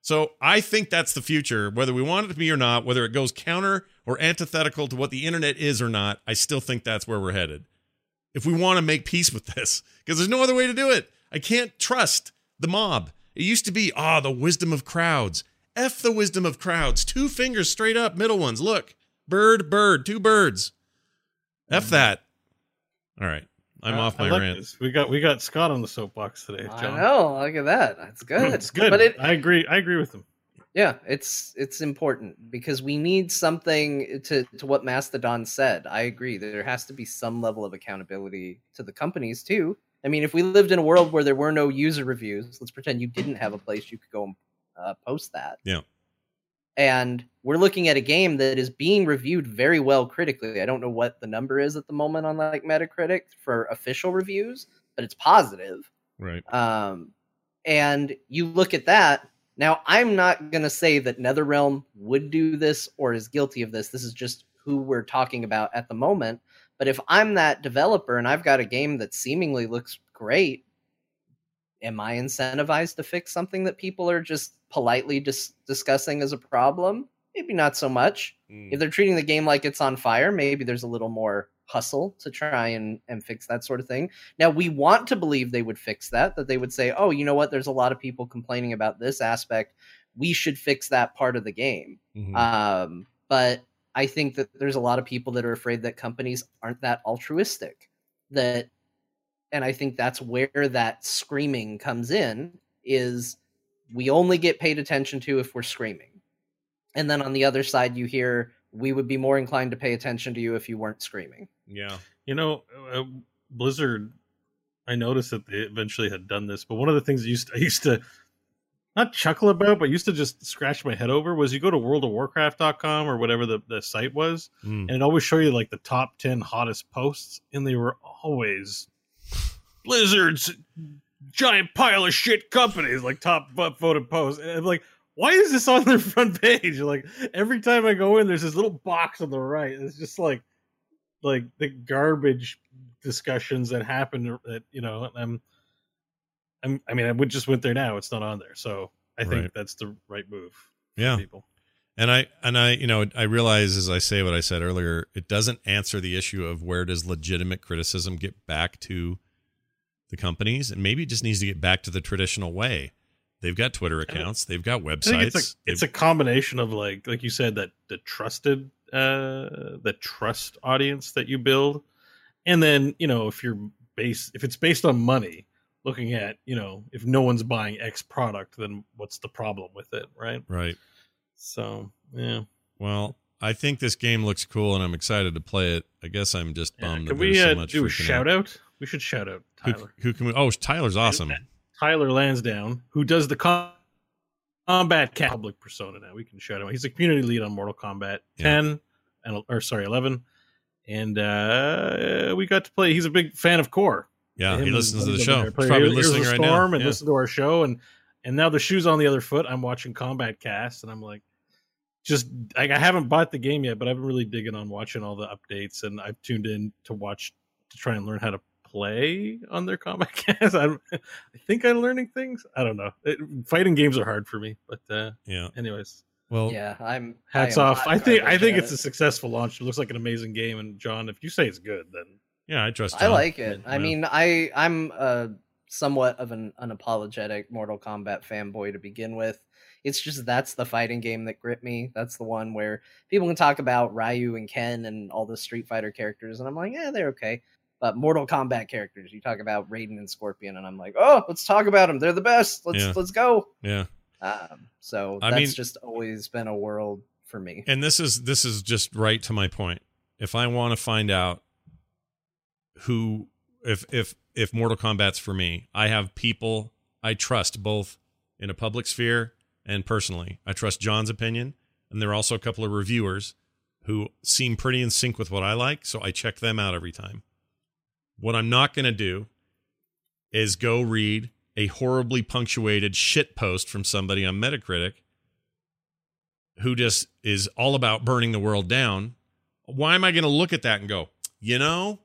So I think that's the future, whether we want it to be or not, whether it goes counter or antithetical to what the internet is or not, I still think that's where we're headed. If we want to make peace with this, because there's no other way to do it. I can't trust the mob. It used to be, ah, the wisdom of crowds. F the wisdom of crowds. Two fingers straight up, middle ones. Look, bird, bird, two birds. F that. All right. I'm Uh, off my I like rant. this. We got we got Scott on the soapbox today. I know. Look at that. That's good. It's good. But it, I agree. I agree with him. yeah, it's it's important because we need something to to what Mastodon said. I agree. There has to be some level of accountability to the companies too. I mean, if we lived in a world where there were no user reviews, let's pretend you didn't have a place you could go and uh, post that. Yeah. And we're looking at a game that is being reviewed very well critically. I don't know what the number is at the moment on like Metacritic for official reviews, but it's positive. Right. Um, and you look at that. Now, I'm not going to say that NetherRealm would do this or is guilty of this. This is just who we're talking about at the moment. But if I'm that developer and I've got a game that seemingly looks great, am I incentivized to fix something that people are just politely dis- discussing as a problem? Maybe not so much. Mm. If they're treating the game like it's on fire, maybe there's a little more hustle to try and, and fix that sort of thing. Now, we want to believe they would fix that, that they would say, oh, you know what? There's a lot of people complaining about this aspect. We should fix that part of the game. Mhm. Um, but I think that there's a lot of people that are afraid that companies aren't that altruistic. That, and I think that's where that screaming comes in. Is we only get paid attention to if we're screaming, and then on the other side you hear we would be more inclined to pay attention to you if you weren't screaming. yeah. You know, uh, Blizzard. I noticed that they eventually had done this, but one of the things I used I used to not chuckle about, but used to just scratch my head over was you go to worldofwarcraft.com or whatever the, the site was, Mm. and it always show you like the top 10 hottest posts, and they were always Blizzard's giant pile of shit companies, like top vo- voted posts. And I'm like, why is this on their front page? Like every time I go in, there's this little box on the right. It's just like like the garbage discussions that happen that you know I'm I'm I mean I would just went there now. It's not on there. So I think Right. that's the right move. for Yeah. People. And I and I you know I realize as I say what I said earlier, it doesn't answer the issue of where does legitimate criticism get back to the companies, and maybe it just needs to get back to the traditional way. They've got Twitter accounts. They've got websites. it's a, it's a combination of like like you said that the trusted uh the trust audience that you build and then you know if you're base if it's based on money looking at you know if no one's buying x product then what's the problem with it right right. so yeah Well, I think this game looks cool, and I'm excited to play it. I guess I'm just yeah. bummed can that we there's so uh, do a shout out we should shout out Who, tyler who can we? Oh, Tyler's awesome. tyler lansdowne who does the com- combat cat public persona now we can shout him out he's a community lead on mortal kombat 10 and or sorry 11 and uh we got to play he's a big fan of core Yeah, he listens to the show. over He's play probably Heroes of listening right now. And Yeah. listen to our show and and now the shoes on the other foot i'm watching Kombat Kast and i'm like just like i haven't bought the game yet but i've been really digging on watching all the updates and i've tuned in to watch to try and learn how to play on their Kombat cast I'm, i think i'm learning things i don't know it, fighting games are hard for me but uh Yeah. anyways Well, Yeah, I'm. hats I off i think i think at it's a successful launch it looks like an amazing game and john if you say it's good then yeah, I trust. I like it. I Yeah. mean, I I'm uh, somewhat of an unapologetic Mortal Kombat fanboy to begin with. It's just that's the fighting game that gripped me. That's the one where people can talk about Ryu and Ken and all the Street Fighter characters, and I'm like, yeah, they're okay. But Mortal Kombat characters, you talk about Raiden and Scorpion, and I'm like, oh, let's talk about them. They're the best. Let's Yeah. let's go. yeah. Um, so I that's mean- just always been a world for me. and this is this is just right to my point if i want to find out who if if if mortal kombat's for me i have people i trust both in a public sphere and personally. I trust john's opinion and there are also a couple of reviewers who seem pretty in sync with what i like so i check them out every time. What i'm not going to do is go read a horribly punctuated shit post from somebody on metacritic who just is all about burning the world down, why am I going to look at that and go, you know,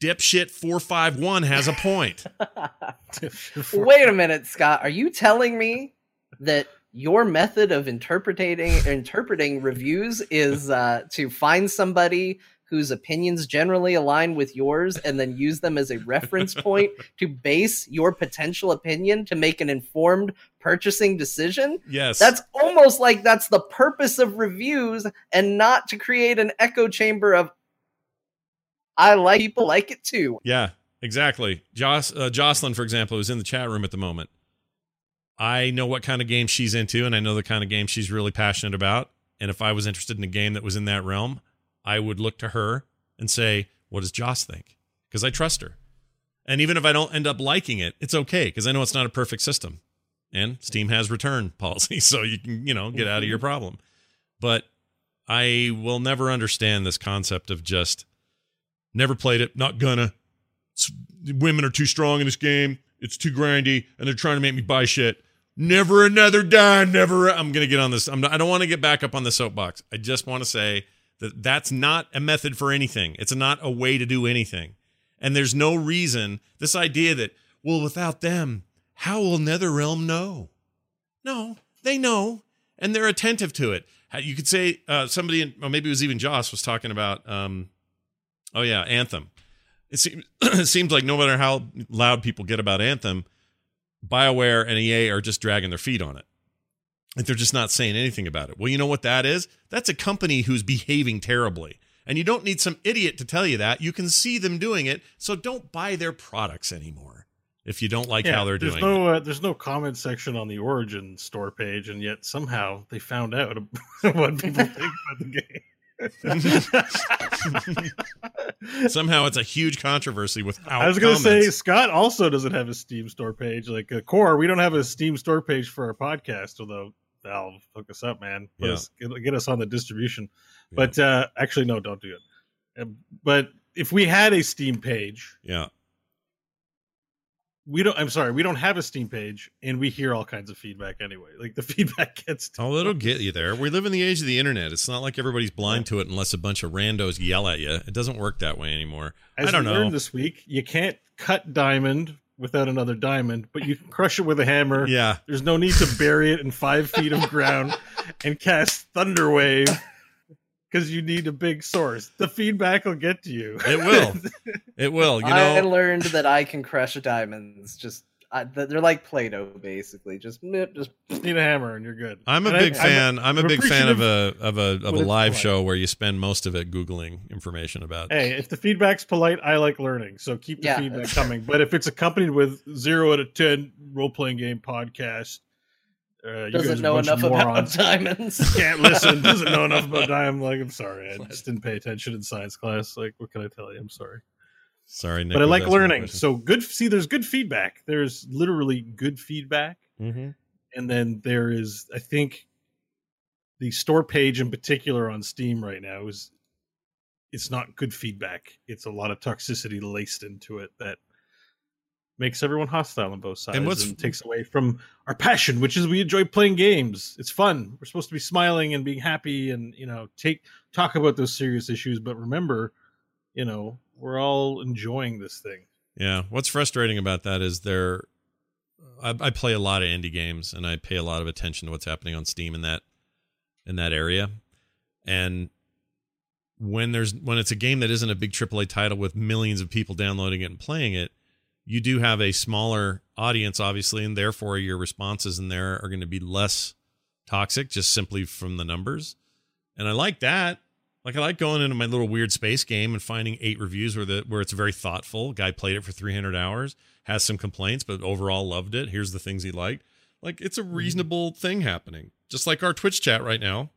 dipshit 451 has a point? Wait a minute, Scott. Are you telling me that your method of interpreting interpreting reviews is uh, to find somebody whose opinions generally align with yours and then use them as a reference point to base your potential opinion to make an informed purchasing decision? yes. That's almost like that's the purpose of reviews and not to create an echo chamber of I like people like it too. Yeah, exactly. Joss, uh, Jocelyn, for example, who's in the chat room at the moment. I know what kind of game she's into, and I know the kind of game she's really passionate about. And if I was interested in a game that was in that realm, I would look to her and say, "What does Joss think?" Because I trust her. And even if I don't end up liking it, it's okay because I know it's not a perfect system. And Steam has return policy, so you can you know get out of your problem. But I will never understand this concept of just never played it, not gonna s- women are too strong in this game. It's too grindy, and they're trying to make me buy shit. Never another dime. Never. I'm gonna get on this. I'm not, I don't want to get back up on the soapbox. I just want to say that that's not a method for anything. It's not a way to do anything. And there's no reason this idea that well, without them, how will NetherRealm know? No, they know, and they're attentive to it. You could say uh, somebody, or maybe it was even Joss, was talking about. Um, oh yeah, Anthem. It seems it seems like no matter how loud people get about Anthem, BioWare and EA are just dragging their feet on it. Like they're just not saying anything about it. Well, you know what that is? That's a company who's behaving terribly. And you don't need some idiot to tell you that. You can see them doing it. So don't buy their products anymore if you don't like how they're there's doing no uh, there's no comment section on the origin store page and yet somehow they found out what people think about the game. Somehow it's a huge controversy without I was going to say. Scott also doesn't have a Steam store page. Like uh, Core, we don't have a Steam store page for our podcast. Although Valve, hook us up, man. Put Yeah. us, get, us on the distribution. But uh, actually, no, don't do it. Uh, But if we had a Steam page, Yeah. We don't. I'm sorry, we don't have a Steam page, and we hear all kinds of feedback anyway. Like the feedback gets. To Oh, it'll get you there. We live in the age of the internet. It's not like everybody's blind to it unless a bunch of randos yell at you. It doesn't work that way anymore. As I don't we know. learned this week, you can't cut diamond without another diamond, but you can crush it with a hammer. Yeah. There's no need to bury it in five feet of ground and cast thunder wave because you need a big source. The feedback will get to you. It will. It will. You know, I learned that I can crush diamonds just I, they're like Play-Doh, basically. Just just need a hammer and you're good. I'm a And big I- fan. I'm, a I'm big fan of a of a of a live show where you spend most of it googling information about. Hey, if the feedback's polite, I like learning. So keep the Yeah. feedback coming. But if it's accompanied with zero out of ten role playing game podcast, uh, you doesn't know a bunch of enough about diamonds. Can't listen. Doesn't know enough about diamonds. Like, I'm sorry. I just didn't pay attention in science class. Like, what can I tell you? I'm sorry. Sorry, Nick but I like learning. So good. See, there's good feedback. There's literally good feedback, Mhm. and then there is, I think, the store page in particular on Steam right now is it's not good feedback. It's a lot of toxicity laced into it that makes everyone hostile on both sides and, what's- takes away from our passion, which is we enjoy playing games. It's fun. We're supposed to be smiling and being happy and you know take talk about those serious issues, but remember, you know, we're all enjoying this thing. Yeah, what's frustrating about that is there. I, I play a lot of indie games, and I pay a lot of attention to what's happening on Steam in that in that area. And when there's when it's a game that isn't a big AAA title with millions of people downloading it and playing it, you do have a smaller audience, obviously, and therefore your responses in there are going to be less toxic, just simply from the numbers. And I like that. Like I like going into my little weird space game and finding eight reviews where the where it's very thoughtful. Guy played it for 300 hours, has some complaints, but overall loved it. Here's the things he liked. Like it's a mm-hmm. reasonable thing happening. Just like our Twitch chat right now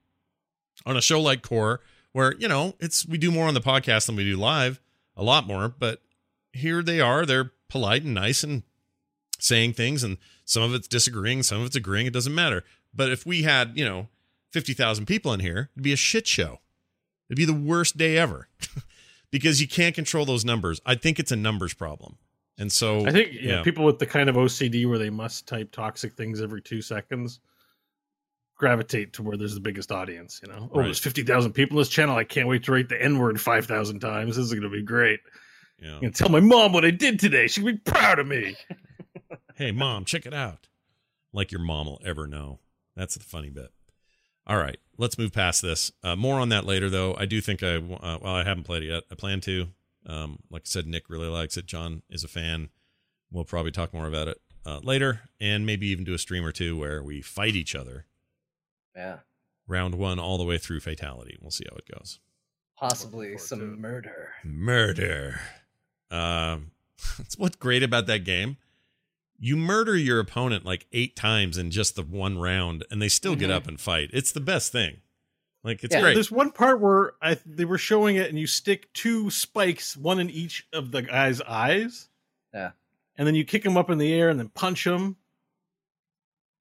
on a show like Core, where you know it's we do more on the podcast than we do live, a lot more. But here they are. They're polite and nice and saying things, and some of it's disagreeing, some of it's agreeing. It doesn't matter. But if we had you know 50,000 people in here, it'd be a shit show. It'd be the worst day ever because you can't control those numbers. I think it's a numbers problem. And so I think yeah, people with the kind of OCD where they must type toxic things every two seconds gravitate to where there's the biggest audience. You know, oh, Right. there's fifty thousand people in this channel. I can't wait to rate the N word five thousand times. This is going to be great. Yeah. I'm going to tell my mom what I did today. She'll be proud of me. hey mom check it out. Like your mom will ever know. That's the funny bit. All right let's move past this. Uh, more on that later though. I do think i uh, well i haven't played it yet. I plan to. Um, like i said nick really likes it. John is a fan. We'll probably talk more about it uh, later and maybe even do a stream or two where we fight each other. Yeah, round one all the way through fatality. We'll see how it goes. Possibly some murder. murder um that's what's great about that game you murder your opponent like eight times in just the one round and they still get Mhm. up and fight it's the best thing like it's Yeah, great There's one part where I they were showing it, and you stick two spikes, one in each of the guy's eyes. Yeah. And then you kick them up in the air, and then punch them.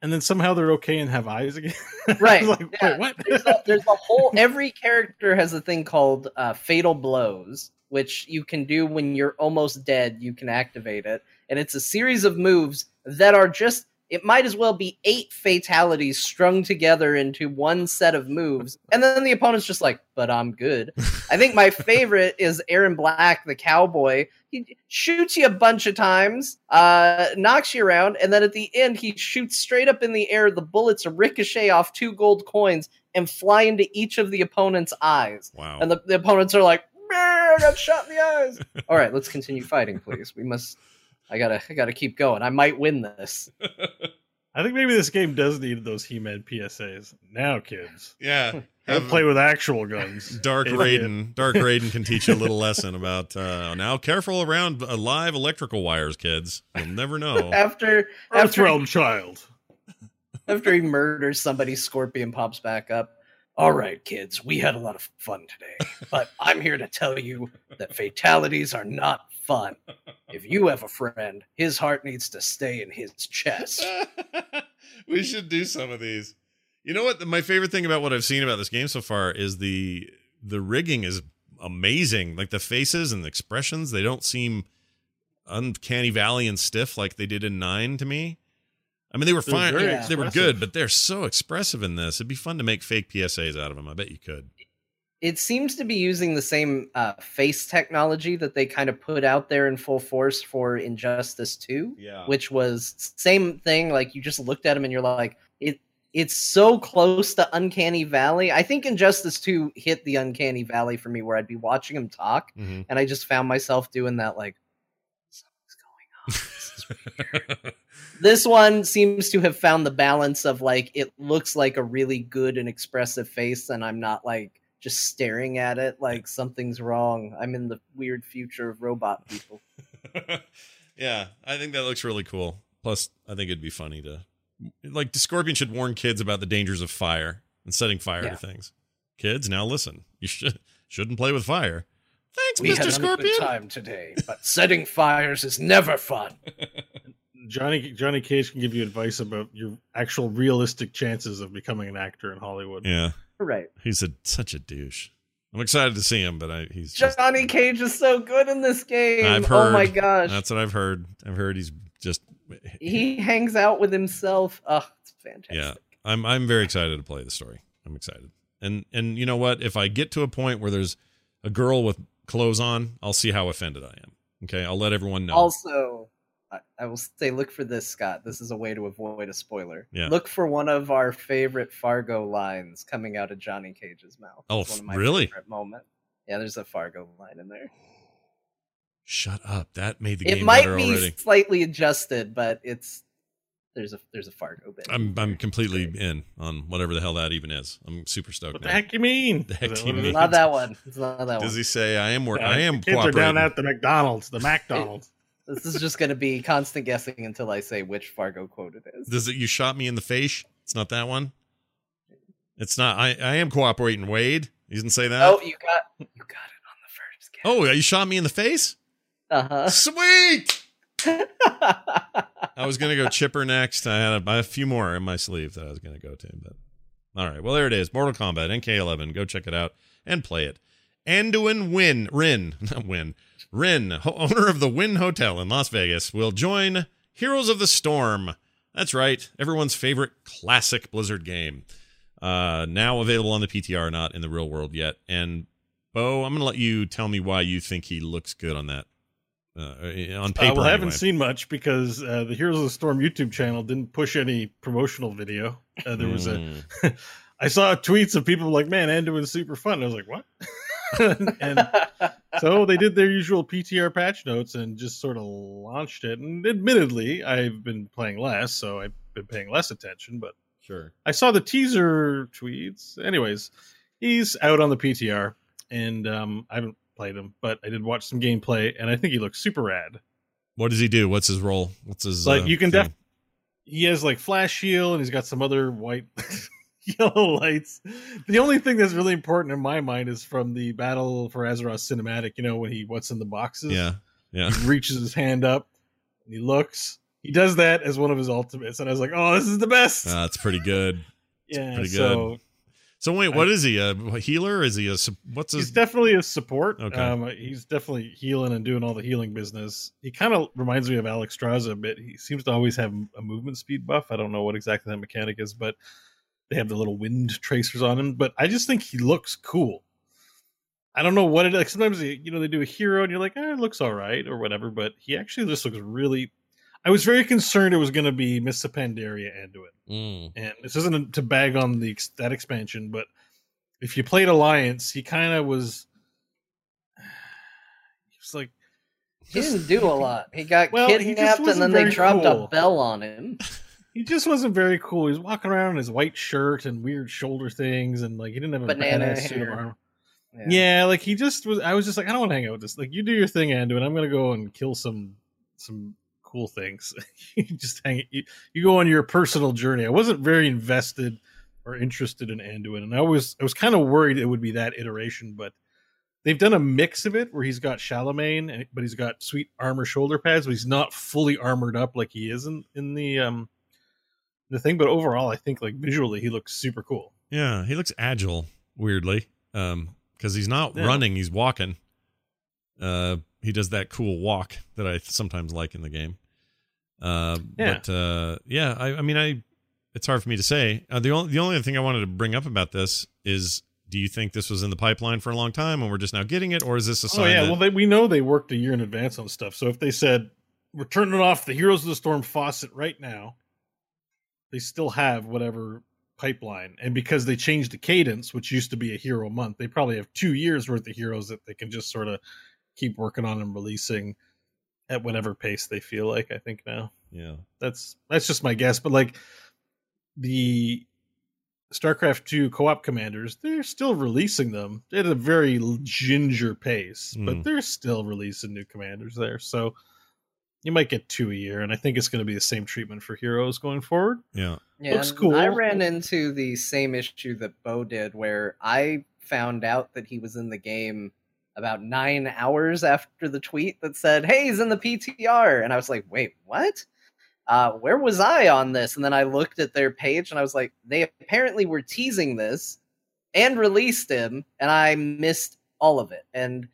And then somehow they're okay and have eyes again. Right. like, yeah. wait, what? There's a, there's a whole. Every character has a thing called uh, fatal blows, which you can do when you're almost dead. You can activate it, and it's a series of moves that are just. It might as well be eight fatalities strung together into one set of moves, and then the opponent's just like, "But I'm good." I think my favorite is Aaron Black, the cowboy. He shoots you a bunch of times, uh, knocks you around, and then at the end he shoots straight up in the air. The bullets ricochet off two gold coins and fly into each of the opponent's eyes. wow And the, the opponents are like, "Brr, I got shot in the eyes. All right, let's continue fighting, please. We must. I gotta. I gotta keep going. I might win this. I think maybe this game does need those He-Man PSAs. Now, kids, yeah gotta play with actual guns. dark Idiot. raiden dark raiden can teach you a little lesson about uh now careful around uh, live electrical wires kids you'll never know After after Earthrealm child. after he murders somebody, Scorpion pops back up. All right, kids, we had a lot of fun today, but I'm here to tell you that fatalities are not fun. If you have a friend, his heart needs to stay in his chest. we should do some of these. You know what? My favorite thing about what I've seen about this game so far is the the rigging is amazing. Like the faces and the expressions, they don't seem uncanny valley and stiff like they did in nine to me. I mean, they were fine. very They were good, but they're so expressive in this. It'd be fun to make fake PSAs out of them. I bet you could. It seems to be using the same uh, face technology that they kind of put out there in full force for Injustice 2. Yeah. which was same thing. Like you just looked at them and you're like, it. It's so close to Uncanny Valley. I think Injustice 2 hit the Uncanny Valley for me, where I'd be watching him talk, Mhm. and I just found myself doing that, like, something's going on. This is weird. this one seems to have found the balance of like it looks like a really good and expressive face, and I'm not like just staring at it like something's wrong. I'm in the weird future of robot people. yeah, I think that looks really cool. Plus, I think it'd be funny to like the Scorpion should warn kids about the dangers of fire and setting fire Yeah. to things. Kids, now listen. You should shouldn't play with fire. Thanks, We Mr. had a Scorpion. good time today, but setting fires is never fun. Johnny Johnny Cage can give you advice about your actual realistic chances of becoming an actor in Hollywood. Yeah, Right. he's a such a douche. I'm excited to see him, but I he's just, Johnny Cage is so good in this game. I've heard. oh my gosh. that's what I've heard. I've heard he's just he hangs out with himself. Oh, it's fantastic. yeah. I'm I'm very excited to play the story. I'm excited, and and you know what? If I get to a point where there's a girl with clothes on, I'll see how offended I am. Okay, I'll let everyone know. Also, I, I will say, look for this, Scott. This is a way to avoid a spoiler. Yeah. Look for one of our favorite Fargo lines coming out of Johnny Cage's mouth. Oh, It's one of my really? Favorite moment. Yeah, there's a Fargo line in there. Shut up. That made the It game might better be already. slightly adjusted, but it's there's a there's a Fargo bit. I'm I'm completely in on whatever the hell that even is. I'm super stoked. What the heck you mean? The heck that you mean? Not that one. It's not that Does one. he say I am work? Yeah, I am the kids are down at the McDonald's, the McDonald's. This is just going to be constant guessing until I say which Fargo quote it is. Does it? You shot me in the face. It's not that one. It's not. I I am cooperating. Wade. You didn't say that. Oh, you got you got it on the first guess. Oh, you shot me in the face. Uh huh. Sweet. I was gonna go Chipper next. I had a, I had a few more in my sleeve that I was gonna go to, but all right. Well, there it is. Mortal Kombat MK11. Go check it out and play it. Anduin Win Rin not Win Rin, owner of the Wynn Hotel in Las Vegas, will join Heroes of the Storm. That's right, everyone's favorite classic Blizzard game. Uh, now available on the PTR, not in the real world yet. And Bo, I'm gonna let you tell me why you think he looks good on that uh, on paper. Uh, well, I haven't anyway. seen much because uh, the Heroes of the Storm YouTube channel didn't push any promotional video. Uh, there was a, Mm. Saw tweets of people like, "Man, Anduin's super fun." I was like, "What?" and so they did their usual PTR patch notes and just sort of launched it. And admittedly, I've been playing less, so I've been paying less attention. But Sure. I saw the teaser tweets. Anyways, he's out on the PTR, and um, I haven't played him, but I did watch some gameplay, and I think he looks super rad. What does he do? What's his role? What's his like uh, you can thing? def he has like flash heal and he's got some other white yellow lights the only thing that's really important in my mind is from the battle for azeroth cinematic you know when he what's in the boxes Yeah. Yeah. he reaches his hand up and he looks he does that as one of his ultimates and i was like oh this is the best Uh, that's pretty good. yeah pretty so good. So wait, what is he? A healer? Is he a what's he's his? definitely a support. Okay. Um, he's definitely healing and doing all the healing business. He kind of reminds me of Alexstrasza a bit. He seems to always have a movement speed buff. I don't know what exactly that mechanic is, but they have the little wind tracers on him. But I just think he looks cool. I don't know what it like. Sometimes you know they do a hero and you're like, eh, it looks all right or whatever. But he actually just looks really. I was very concerned it was going to be Miss Pandaria Anduin Mm. and this isn't to bag on the that expansion, but if you played Alliance, he kind of was. He was like, He didn't do a lot. He got Well, he kidnapped and then they very dropped cool. a bell on him. he just wasn't very cool. He was walking around in his white shirt and weird shoulder things, and like he didn't have a Banana badass suit of armor. Yeah. Yeah. like he just was. I was just like, I don't want to hang out with this. Like, you do your thing, Anduin. I'm gonna go and kill some some cool things. you just hang. You, you go on your personal journey. I wasn't very invested or interested in Anduin, and I was I was kind of worried it would be that iteration, but they've done a mix of it where he's got Charlemagne, but he's got sweet armor shoulder pads, but he's not fully armored up like he is in in the um the thing. But overall, I think like visually, he looks super cool. Yeah, he looks agile. Weirdly, um, because he's not Yeah. running; he's walking. Uh, he does that cool walk that I sometimes like in the game. Uh, Yeah. but uh, yeah, I, I mean, I it's hard for me to say. Uh, the only the only thing I wanted to bring up about this is, do you think this was in the pipeline for a long time and we're just now getting it, or is this a sign? Oh yeah, that- well they, we know they worked a year in advance on stuff. So if they said we're turning off the Heroes of the Storm faucet right now, they still have whatever pipeline. And because they changed the cadence, which used to be a hero month, they probably have two years worth of heroes that they can just sort of keep working on and releasing at whatever pace they feel like. I think now. Yeah. That's that's just my guess. But like the StarCraft 2 co-op commanders, they're still releasing them at a very ginger pace, Mm. but they're still releasing new commanders there. So you might get two a year, and I think it's going to be the same treatment for heroes going forward. Yeah. Yeah, Looks cool. I ran into the same issue that Bo did, where I found out that he was in the game about nine hours after the tweet that said, "Hey, he's in the PTR," and I was like, "Wait, what? Uh, where was I on this?" And then I looked at their page, and I was like, "They apparently were teasing this and released him, and I missed all of it." And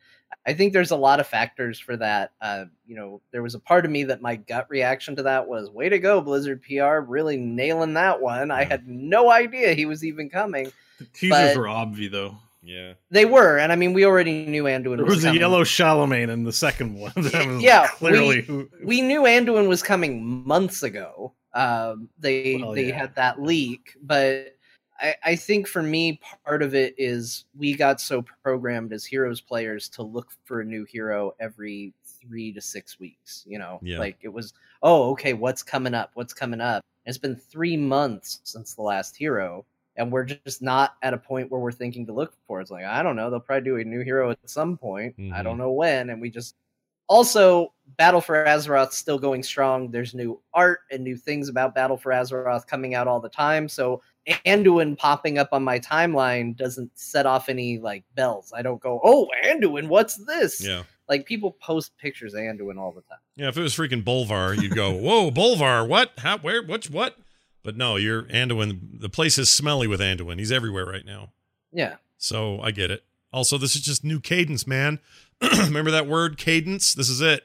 I think there's a lot of factors for that. Uh, you know, there was a part of me that my gut reaction to that was, "Way to go, Blizzard PR, really nailing that one." I had no idea he was even coming. The teasers But- were obvi though. Yeah. They were, and I mean, we already knew Anduin There was, was a coming. yellow Charlemagne in the second one. That was yeah, clearly we, we knew Anduin was coming months ago. Um, they Well, they yeah. had that leak, but I, I think for me, part of it is we got so programmed as heroes players to look for a new hero every three to six weeks. You know, Yeah. like it was, oh, okay, what's coming up? What's coming up? It's been three months since the last hero, and we're just not at a point where we're thinking to look for. it. It's like I don't know, they'll probably do a new hero at some point. I Mhm. don't know when, and we just also Battle for Azeroth still going strong. There's new art and new things about Battle for Azeroth coming out all the time. So Anduin popping up on my timeline doesn't set off any like bells. I don't go, "Oh, Anduin, what's this?" Yeah. Like people post pictures of Anduin all the time. Yeah, if it was freaking Bolvar, you'd go, "Whoa, Bolvar! What? How? Where? What's what?" But no, you're Anduin. The place is smelly with Anduin. He's everywhere right now. Yeah. So I get it. Also, this is just new cadence, man. Remember that word, cadence? This is it.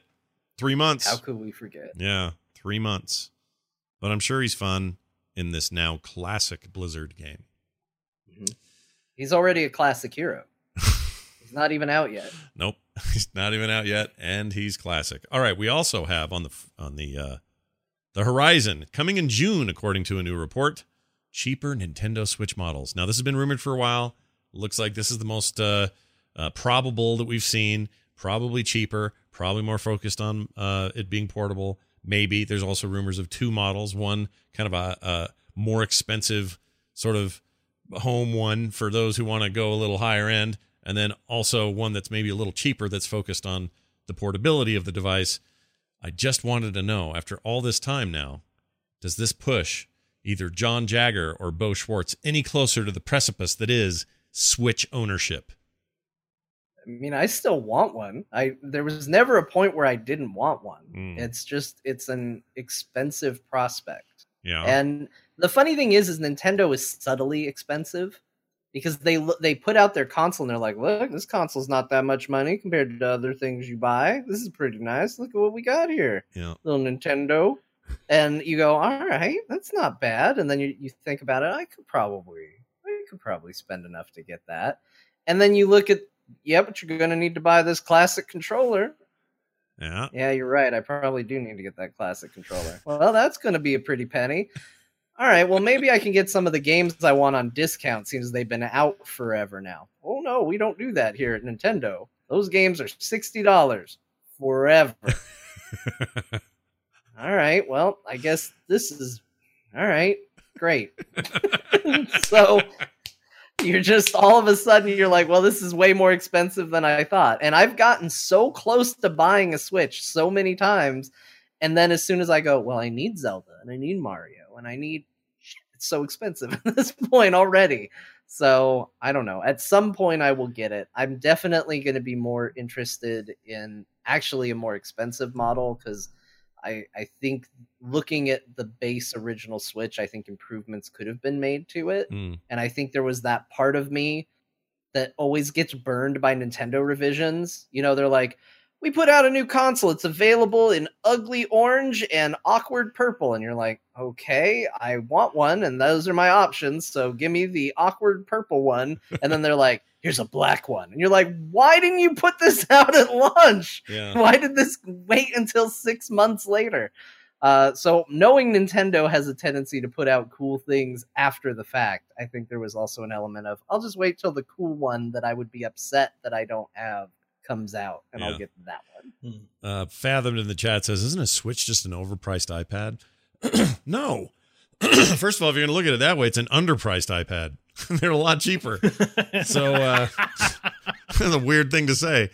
Three months. How could we forget? Yeah, three months. But I'm sure he's fun in this now classic Blizzard game. He's already a classic hero. He's not even out yet. Nope, he's not even out yet, and he's classic. All right, we also have on the on the uh, the horizon coming in June, according to a new report, cheaper Nintendo Switch models. Now, this has been rumored for a while. Looks like this is the most uh, uh, probable that we've seen. Probably cheaper. Probably more focused on uh, it being portable. Maybe there's also rumors of two models. One kind of a, a more expensive sort of home one for those who want to go a little higher end, and then also one that's maybe a little cheaper that's focused on the portability of the device. I just wanted to know, after all this time now, does this push either John Jagger or Bo Schwartz any closer to the precipice that is Switch ownership? I mean, I still want one. I there was never a point where I didn't want one. Mm. It's just it's an expensive prospect. Yeah. And the funny thing is, is Nintendo is subtly expensive because they they put out their console and they're like, look, this console's not that much money compared to other things you buy. This is pretty nice. Look at what we got here, Yeah. little Nintendo. And you go, all right, that's not bad. And then you, you think about it, I could probably I could probably spend enough to get that. And then you look at, yeah, but you're gonna need to buy this classic controller. Yeah. Yeah, you're right. I probably do need to get that classic controller. Well, that's going to be a pretty penny. All right, well, maybe I can get some of the games I want on discount since they've been out forever now. Oh, no, we don't do that here at Nintendo. Those games are $60 forever. all right, well, I guess this is all right. Great. so you're just all of a sudden you're like, well, this is way more expensive than I thought. And I've gotten so close to buying a Switch so many times. And then as soon as I go, well, I need Zelda and I need Mario and I need it's so expensive at this point already. So I don't know. At some point I will get it. I'm definitely going to be more interested in actually a more expensive model because I, I think looking at the base original Switch, I think improvements could have been made to it. Mm. And I think there was that part of me that always gets burned by Nintendo revisions. You know, they're like, we put out a new console. It's available in ugly orange and awkward purple. And you're like, okay, I want one. And those are my options. So give me the awkward purple one. And then they're like, here's a black one. And you're like, why didn't you put this out at launch? Yeah. Why did this wait until six months later? Uh, so knowing Nintendo has a tendency to put out cool things after the fact, I think there was also an element of I'll just wait till the cool one that I would be upset that I don't have comes out, and Yeah. I'll get that one. Uh, Fathomed in the chat says, "Isn't a Switch just an overpriced iPad?" no. First of all, if you're going to look at it that way, it's an underpriced iPad. They're a lot cheaper. so uh, that's a weird thing to say.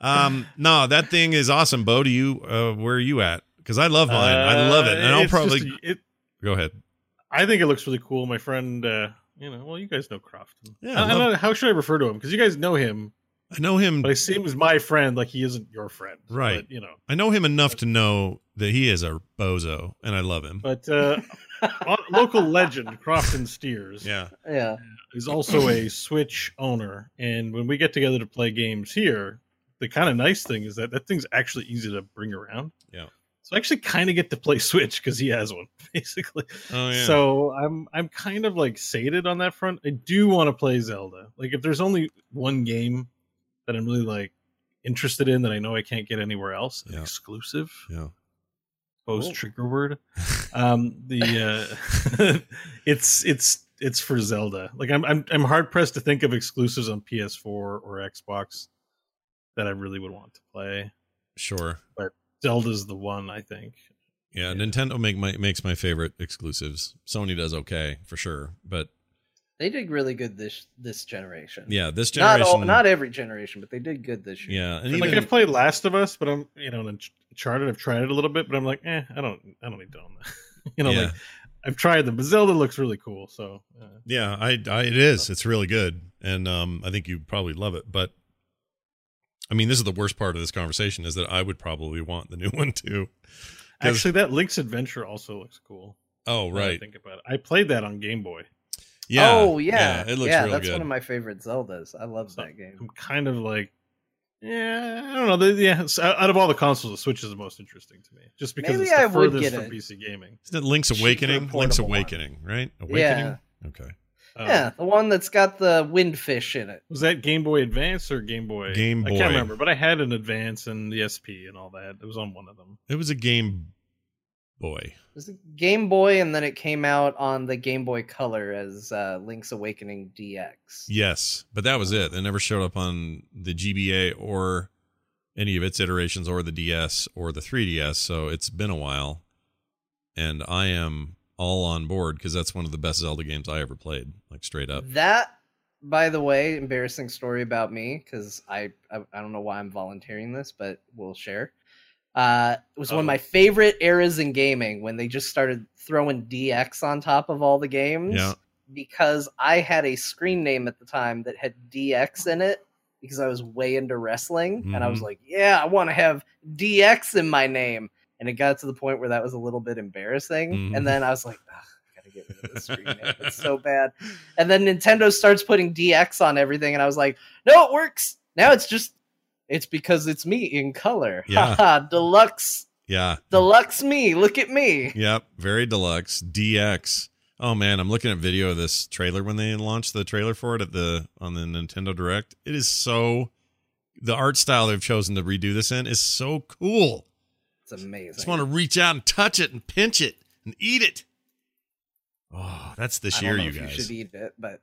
Um, no, that thing is awesome. Bo, do you? Uh, where are you at? Because I love mine. I love it, and Uh, I'll probably just- it, go ahead. I think it looks really cool. My friend, uh, you know, well, you guys know Crofton. Yeah, I I, I don't love- know, how should I refer to him? Because you guys know him, I know him. but I see him as my friend, like he isn't your friend, Right. But, you know, I know him enough to know that he is a bozo, and I love him. but uh, local legend Crofton Steers, Yeah. Yeah. is also a Switch owner, and when we get together to play games here, the kind of nice thing is that that thing's actually easy to bring around. Yeah. So I actually kind of get to play Switch because he has one, basically. Oh yeah. So I'm I'm kind of like sated on that front. I do want to play Zelda. Like if there's only one game that I'm really like interested in that I know I can't get anywhere else, Yeah. exclusive. yeah. Bo's Cool. trigger word. Um the uh it's it's it's for Zelda. Like I'm I'm I'm hard pressed to think of exclusives on PS4 or Xbox that I really would want to play. Sure. But Zelda's the one, I think. Yeah, Nintendo make my makes my favorite exclusives. Sony does okay for sure, but They did really good this this generation. yeah, this Not generation. all, not every generation, but they did good this year. yeah, and like I've played Last of Us, but I'm you know, Uncharted. I've tried it a little bit, but I'm like, eh, I don't, I don't need to own that. you know, Yeah. like I've tried them, but Zelda looks really cool. So uh, yeah, I, I it is. It's really good, and um, I think you probably love it. But I mean, this is the worst part of this conversation is that I would probably want the new one too. actually, that Link's Adventure also looks cool. oh now I right, think about it. I played that on Game Boy. Yeah, oh yeah, it looks yeah. real that's good. one of my favorite Zeldas. I love So that game. I'm kind of like, yeah, I don't know. The, yeah, so out of all the consoles, the Switch is the most interesting to me, just because Maybe it's the I would furthest get from it. PC gaming. Isn't it Link's Awakening? Link's portable one. Awakening, right? Awakening. Yeah. Okay. Um, yeah, the one that's got the windfish in it. Was that Game Boy Advance or Game Boy? Game Boy. I can't remember, but I had an Advance and the SP and all that. It was on one of them. It was a Game Boy. It was a Game Boy, and then it came out on the Game Boy Color as uh, Link's Awakening DX. Yes, but that was it. It never showed up on the GBA or any of its iterations or the DS or the 3DS. So it's been a while, and I am all on board because that's one of the best Zelda games I ever played. Like straight up. That, by the way, embarrassing story about me because I, I I don't know why I'm volunteering this, but we'll share. Uh, it was one of my favorite eras in gaming when they just started throwing DX on top of all the games. Yeah. Because I had a screen name at the time that had DX in it because I was way into wrestling, and I was Mhm. like, "Yeah, I want to have DX in my name." And it got to the point where that was a little bit embarrassing, Mhm. and then I was like, "Ugh, "I gotta get rid of this screen name. It's so bad." And then Nintendo starts putting DX on everything, and I was like, "No, it works." Now it's just it's because it's me in color. Yeah. Deluxe, Yeah. deluxe me. Look at me. Yep. Very deluxe. DX. Oh man, I'm looking at video of this trailer when they launched the trailer for it at the on the Nintendo Direct. It is so the art style they've chosen to redo this in is so cool. It's amazing. I just want to reach out and touch it and pinch it and eat it. Oh, that's this I don't year, you guys. should eat it, but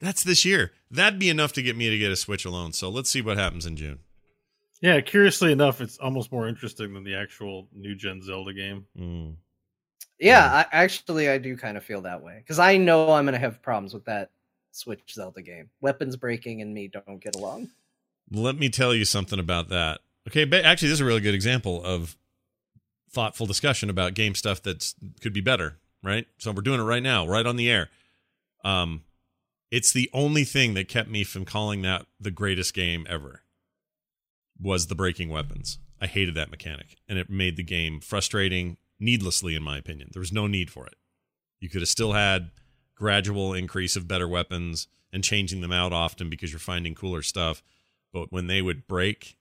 That's this year. That'd be enough to get me to get a Switch alone. So let's see what happens in June. Yeah, curiously enough, it's almost more interesting than the actual new gen Zelda game. Mm. yeah, I, actually, I do kind of feel that way because I know I'm gonna have problems with that Switch Zelda game. Weapons breaking and me don't get along. Let me tell you something about that. Okay, but actually, this is a really good example of thoughtful discussion about game stuff that could be better. Right. So we're doing it right now, right on the air. Um, it's the only thing that kept me from calling that the greatest game ever. Was the breaking weapons. I hated that mechanic, and it made the game frustrating needlessly, in my opinion. There was no need for it. You could have still had gradual increase of better weapons and changing them out often because you're finding cooler stuff. But when they would break,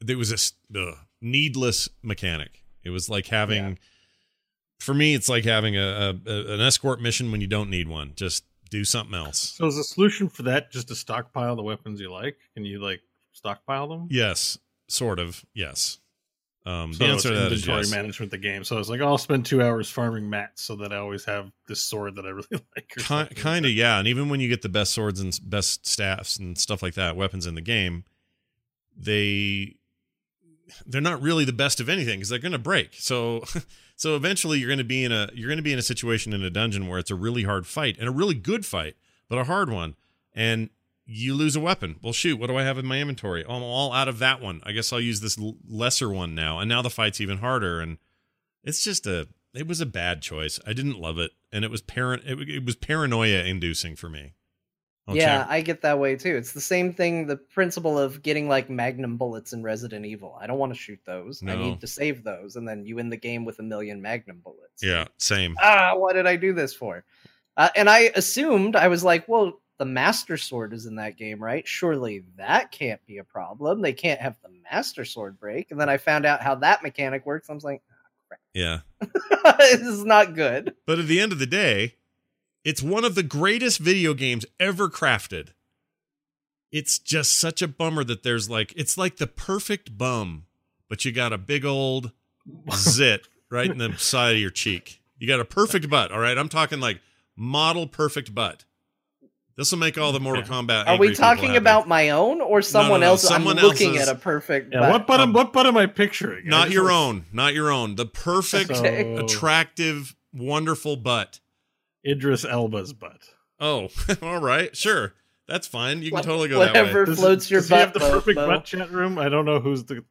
there was a ugh, needless mechanic. It was like having, for me, it's like having a, a, a an escort mission when you don't need one. Just do something else. So is the solution for that just to stockpile the weapons you like? Can you like stockpile them? Yes, sort of. Yes. Um, So the answer to that is inventory yes. management the game. So I was like, oh, I'll spend two hours farming mats so that I always have this sword that I really like. something. kind of yeah and even when you get the best swords and best staffs and stuff like that weapons in the game they they're not really the best of anything because they're going to break. So so eventually you're going to be in a you're going to be in a situation in a dungeon where it's a really hard fight and a really good fight, but a hard one, and you lose a weapon. Well, shoot, what do I have in my inventory? Oh, I'm all out of that one. I guess I'll use this l- lesser one now, and now the fight's even harder, and it's just a it was a bad choice. I didn't love it, and it was parent it, it was paranoia inducing for me. Oh, yeah, Jack- I get that way too. It's the same thing, the principle of getting like magnum bullets in Resident Evil. I don't want to shoot those. I need to save those, and then you end the game with a million magnum bullets. yeah, same. Ah, what did I do this for? Uh, and I assumed I was like, well, the Master Sword is in that game, right? Surely that can't be a problem. They can't have the Master Sword break. And then I found out how that mechanic works. I was like, ah, Yeah. this is not good. But at the end of the day, it's one of the greatest video games ever crafted. It's just such a bummer that there's like it's like the perfect bum, but you got a big old zit right in the side of your cheek. You got a perfect butt, all right? I'm talking like model perfect butt. This will make all the Mortal Kombat. Are we talking about my own or someone no, else? someone I'm looking else's. at a perfect. Yeah, butt? what butt? am um, what butt am I picturing? Not just your want- own, not your own. The perfect, So- attractive, wonderful butt. Idris Elba's butt. Oh, all right, sure, that's fine. You can What- totally go that whatever way. Does- floats your does he have butt, the perfect Bo. butt chat room? I don't know who's the.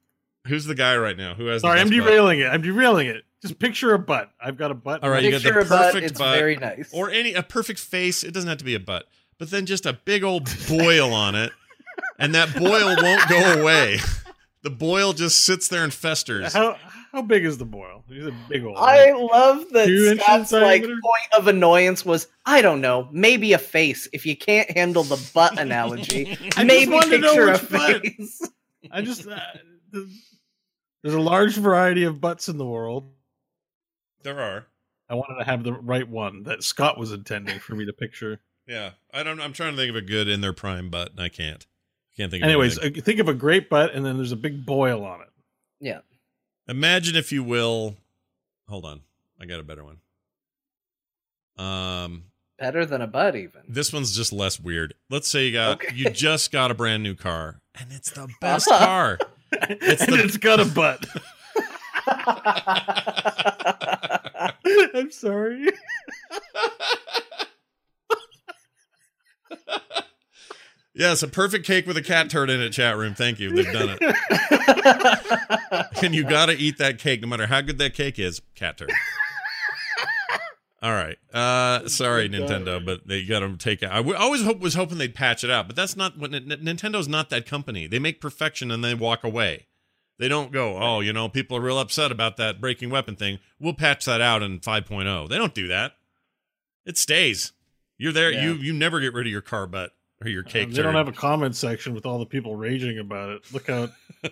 Who's the guy right now? Who has? Sorry, the I'm best butt? derailing it. I'm derailing it. Just picture a butt. I've got a butt. All right, you Picture got a the butt, perfect it's butt, very nice. or any a perfect face. It doesn't have to be a butt, but then just a big old boil on it, and that boil won't go away. The boil just sits there and festers. How how big is the boil? He's a big old. I love that Two Scott's like point of annoyance was I don't know maybe a face if you can't handle the butt analogy I maybe just wanted to know picture a which butt. face. I just uh, there's a large variety of butts in the world. There are. I wanted to have the right one that Scott was intending for me to picture. Yeah, I don't. I'm trying to think of a good in their prime butt, and I can't. I can't think. of Anyways, anything. uh, think of a great butt, and then there's a big boil on it. Yeah, imagine if you will. Hold on, I got a better one. Um, better than a butt even. this one's just less weird. Let's say you got Okay. you just got a brand new car, and it's the best car. It's the- it's got a butt. I'm sorry. Yes, a perfect cake with a cat turd in it. Chat room, thank you. They've done it. and you got to eat that cake, no matter how good that cake is. Cat turd. All right. Uh, sorry, Nintendo, but they got to take it. I w- always hope was hoping they'd patch it out, but that's not what N- Nintendo's not that company. They make perfection and they walk away. They don't go, oh, you know, people are real upset about that breaking weapon thing. We'll patch that out in 5.0. They don't do that. It stays. You're there. Yeah. You you never get rid of your car butt or your cake. Um, they don't have a comment section with all the people raging about it. Look out.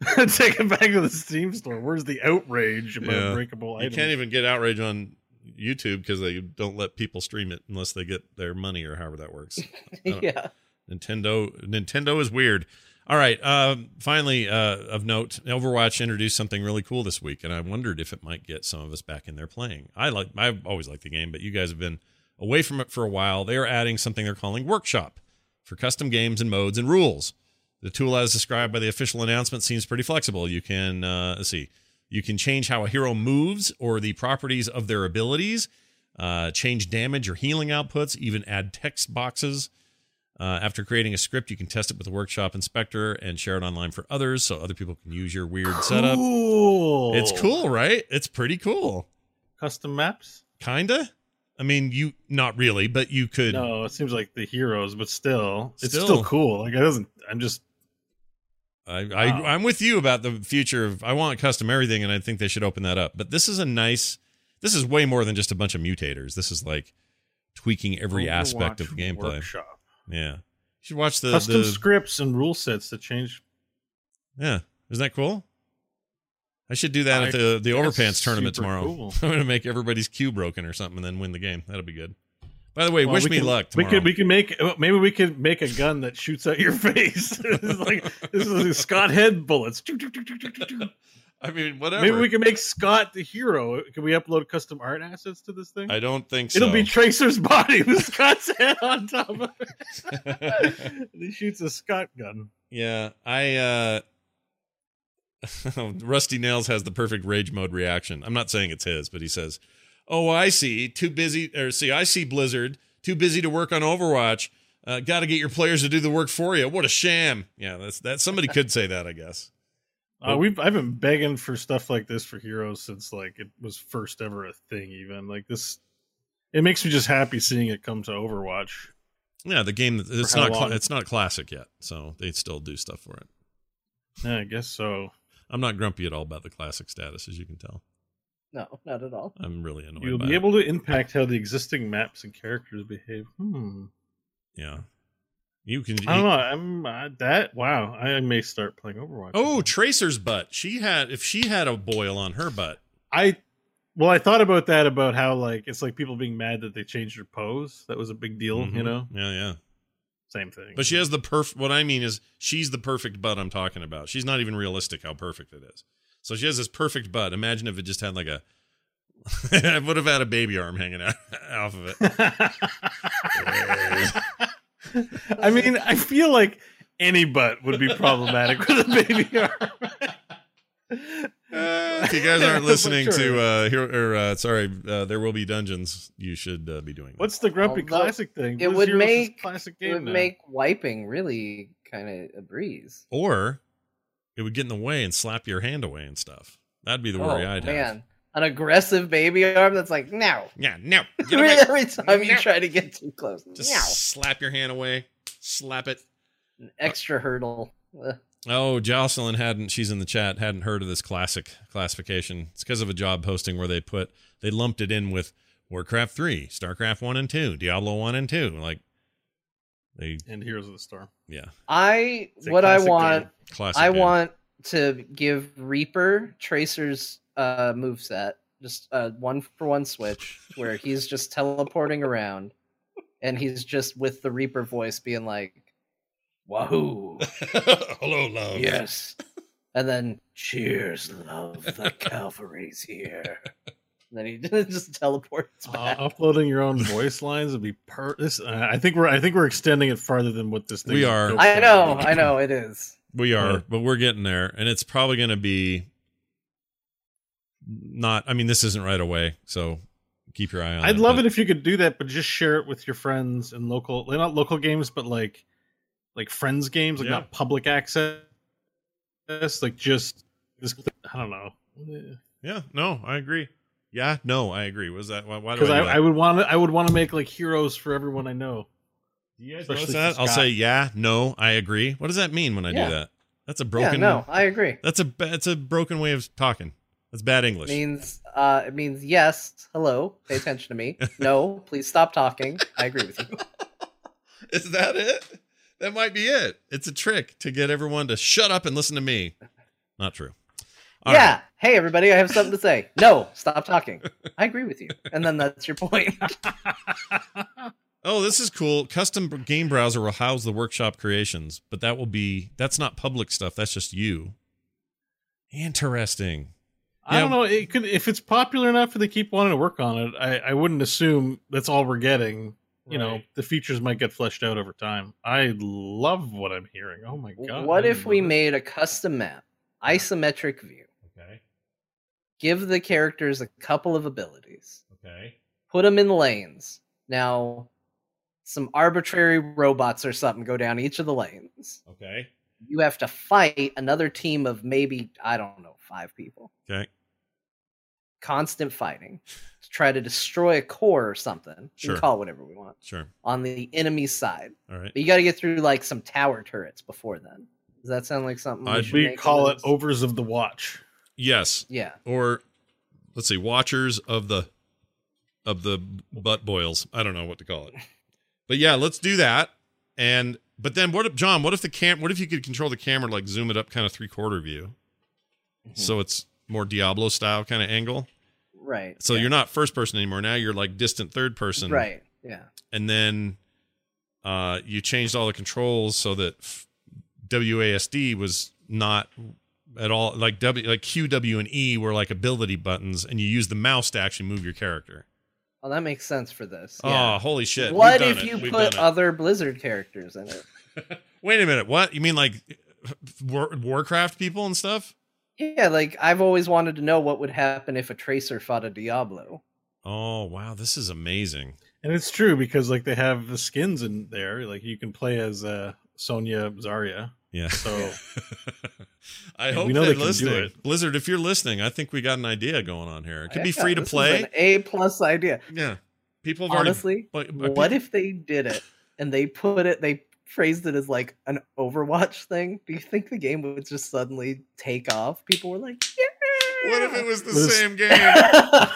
Take it back to the Steam store. Where's the outrage about Yeah. breakable You can't even get outrage on YouTube because they don't let people stream it unless they get their money or however that works. Yeah, Nintendo Nintendo is weird. All right. Um, finally, uh, of note, Overwatch introduced something really cool this week, and I wondered if it might get some of us back in there playing. I like I've always liked the game, but you guys have been away from it for a while. They are adding something they're calling Workshop for custom games and modes and rules. The tool, as described by the official announcement, seems pretty flexible. You can uh, let's see, you can change how a hero moves or the properties of their abilities, uh, change damage or healing outputs, even add text boxes. Uh, after creating a script, you can test it with the Workshop Inspector and share it online for others, so other people can use your weird setup. It's cool, right? It's pretty cool. Custom maps? Kinda. I mean, you not really, but you could. No, it seems like the heroes, but still, it's Still. still cool. Like it doesn't. I'm just. I, I Wow. I'm with you about the future of. I want custom everything, and I think they should open that up. But this is a nice. This is way more than just a bunch of mutators. This is like tweaking every aspect of the gameplay. Workshop. Yeah, you should watch the Custom the. scripts and rule sets that change. Yeah, isn't that cool? I should do that I- at the the overpants tournament tomorrow. cool. I'm gonna make everybody's cue broken or something, and then win the game. That'll be good. By the way, Well, wish me can- luck We tomorrow. could we can make maybe we could make a gun that shoots out your face. this is like this is like Scott head bullets. I mean, whatever. Maybe we can make Scott the hero. Can we upload custom art assets to this thing? I don't think so. It'll be Tracer's body with Scott's head on top of it. he shoots a Scott gun. Yeah, I uh Rusty Nails has the perfect rage mode reaction. I'm not saying it's his, but he says, "Oh, I see. Too busy or see, I see Blizzard, too busy to work on Overwatch. Uh, got to get your players to do the work for you. What a sham." Yeah, that's that somebody could say that, I guess. Uh, we've I've been begging for stuff like this for Heroes since like it was first ever a thing. Even like this, it makes me just happy seeing it come to Overwatch. Yeah, the game it's not long? it's not classic yet, so they still do stuff for it. Yeah, I guess so. I'm not grumpy at all about the classic status, as you can tell. No, not at all. I'm really annoyed. You'll by be it. able to impact how the existing maps and characters behave. Hmm. Yeah, you can. I don't know. I'm uh, that. Wow. I may start playing Overwatch. Oh, Tracer's butt. She had if she had a boil on her butt. I. Well, I thought about that about how like it's like people being mad that they changed her pose. That was a big deal, you Mhm. know. Yeah, yeah. Same thing. But she has the perfect. What I mean is, she's the perfect butt I'm talking about. She's not even realistic how perfect it is. So she has this perfect butt. Imagine if it just had like a. it would have had a baby arm hanging out off of it. I mean, I feel like any butt would be problematic with a baby arm. If you guys aren't listening sure. to uh here or uh sorry uh there will be dungeons you should uh, be doing that. What's the grumpy Although classic thing? It Blizz would Heroes make classic it game would now. make wiping really kind of a breeze. or it would get in the way and slap your hand away and stuff that'd be the worry oh i'd have man, an aggressive baby arm that's like no. yeah no get away. Every time you try to get too close, just no. slap your hand away slap it An extra hurdle. Ugh. oh jocelyn hadn't she's in the chat hadn't heard of this classic classification it's because of a job posting where they put they lumped it in with warcraft 3 starcraft 1 and 2 diablo 1 and 2 like they and Heroes of the Storm. yeah I what I want game. classic I game. want to give Reaper Tracer's uh moveset just a one for one switch where he's just teleporting around and he's just with the Reaper voice being like Wahoo hello love Yes. And then cheers, love, the cavalry's here. And then he just teleports Uh, back. uploading your own voice lines would be per. This uh, I think we're I think we're extending it farther than what this thing. We are. I know, I know it is. We are, Yeah. but we're getting there, and it's probably going to be not. I mean, this isn't right away, so keep your eye on. I'd love but- it if you could do that, but just share it with your friends and local, like, not local games, but like like friends games, like Yeah. not public access. Like just this. I don't know. Yeah, no, I agree. Yeah, no, I agree. Was that why? why do Because I, I. I would want to. I would want to make like heroes for everyone I know. Do you guys especially notice that? for I'll say yeah, no, I agree. What does that mean when I Yeah. do that? That's a broken. Yeah, broken. no, I agree. That's a ba- that's a broken way of talking. That's bad English. It means uh it means yes, hello, pay attention to me. No, please stop talking. I agree with you. Is that it? That might be it. It's a trick to get everyone to shut up and listen to me. Not true. All yeah. right. Hey everybody, I have something to say. No, stop talking. I agree with you. And then that's your point. Oh, this is cool. Custom game browser will house the workshop creations, but that will be that's not public stuff. That's just you. Interesting. I Yeah. don't know. It could if it's popular enough and they keep wanting to work on it. I, I wouldn't assume that's all we're getting. You know, the features might get fleshed out over time. I love what I'm hearing. Oh my god! what if we love made a custom map, isometric view? Okay. Give the characters a couple of abilities. Okay. put them in lanes. Now, some arbitrary robots or something go down each of the lanes. Okay. You have to fight another team of maybe, I don't know, five people. Okay. Constant fighting to try to destroy a core or something. We Sure. can call it whatever we want. Sure. On the enemy side. All right. But you got to get through like some tower turrets before then. Does that sound like something? I'd- should we make call it this? overs of the watch? Yes. Yeah. Or let's see, watchers of the of the butt boils. I don't know what to call it. But yeah, let's do that. And but then what if John, what if the cam what if you could control the camera like zoom it up kind of three quarter view? Mm-hmm. So it's more Diablo style kind of angle. Right. So you're not first person anymore. Now you're like distant third person. Right. Yeah. And then uh you changed all the controls so that f- WASD was not at all like W like Q, W, and E were like ability buttons, and you use the mouse to actually move your character. Oh, that makes sense for this. Oh, holy shit! What if it. you We've put other Blizzard characters in it? Wait a minute. What you mean, like War- Warcraft people and stuff? Yeah, like I've always wanted to know what would happen if a tracer fought a Diablo. Oh wow, this is amazing. And it's true because like they have the skins in there. Like you can play as uh, Sonya Zarya. Yeah. So I hope we know they're they can do it. Blizzard, if you're listening, I think we got an idea going on here. It could be Yeah, free to play. an A plus idea. Yeah. People have already Honestly, but- but what peop- if they did it and they put it? They phrased it as like an Overwatch thing. Do you think the game would just suddenly take off? People were like, "Yeah." What if it was the This- same game?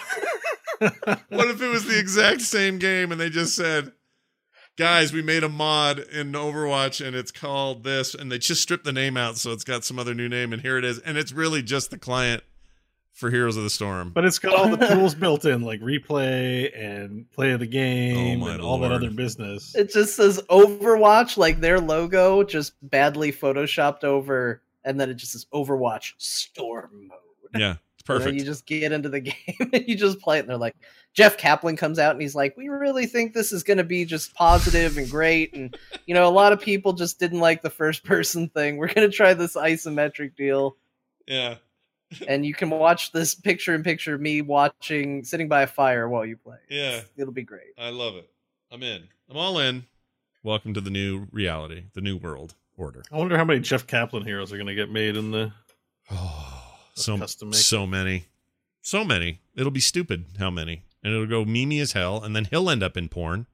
what if it was the exact same game and they just said, guys, we made a mod in Overwatch and it's called this, and they just stripped the name out so it's got some other new name, and here it is, and it's really just the client for Heroes of the Storm. But it's got all the tools built in, like replay and play of the game Oh, my and all that other business. It just says Overwatch, like their logo, just badly photoshopped over, and then it just says Overwatch Storm Mode. yeah, it's And perfect. you just get into the game and you just play it, and they're like, Jeff Kaplan comes out and he's like, "We really think this is going to be just positive and great, and you know, a lot of people just didn't like the first person thing. We're going to try this isometric deal." yeah. And you can watch this picture in picture of me watching sitting by a fire while you play. Yeah. It'll be great. I love it. I'm in. I'm all in. Welcome to the new reality, the new world order. I wonder how many Jeff Kaplan heroes are going to get made in the Oh, so custom so many, so many. It'll be stupid how many, and it'll go memey as hell, and then he'll end up in porn,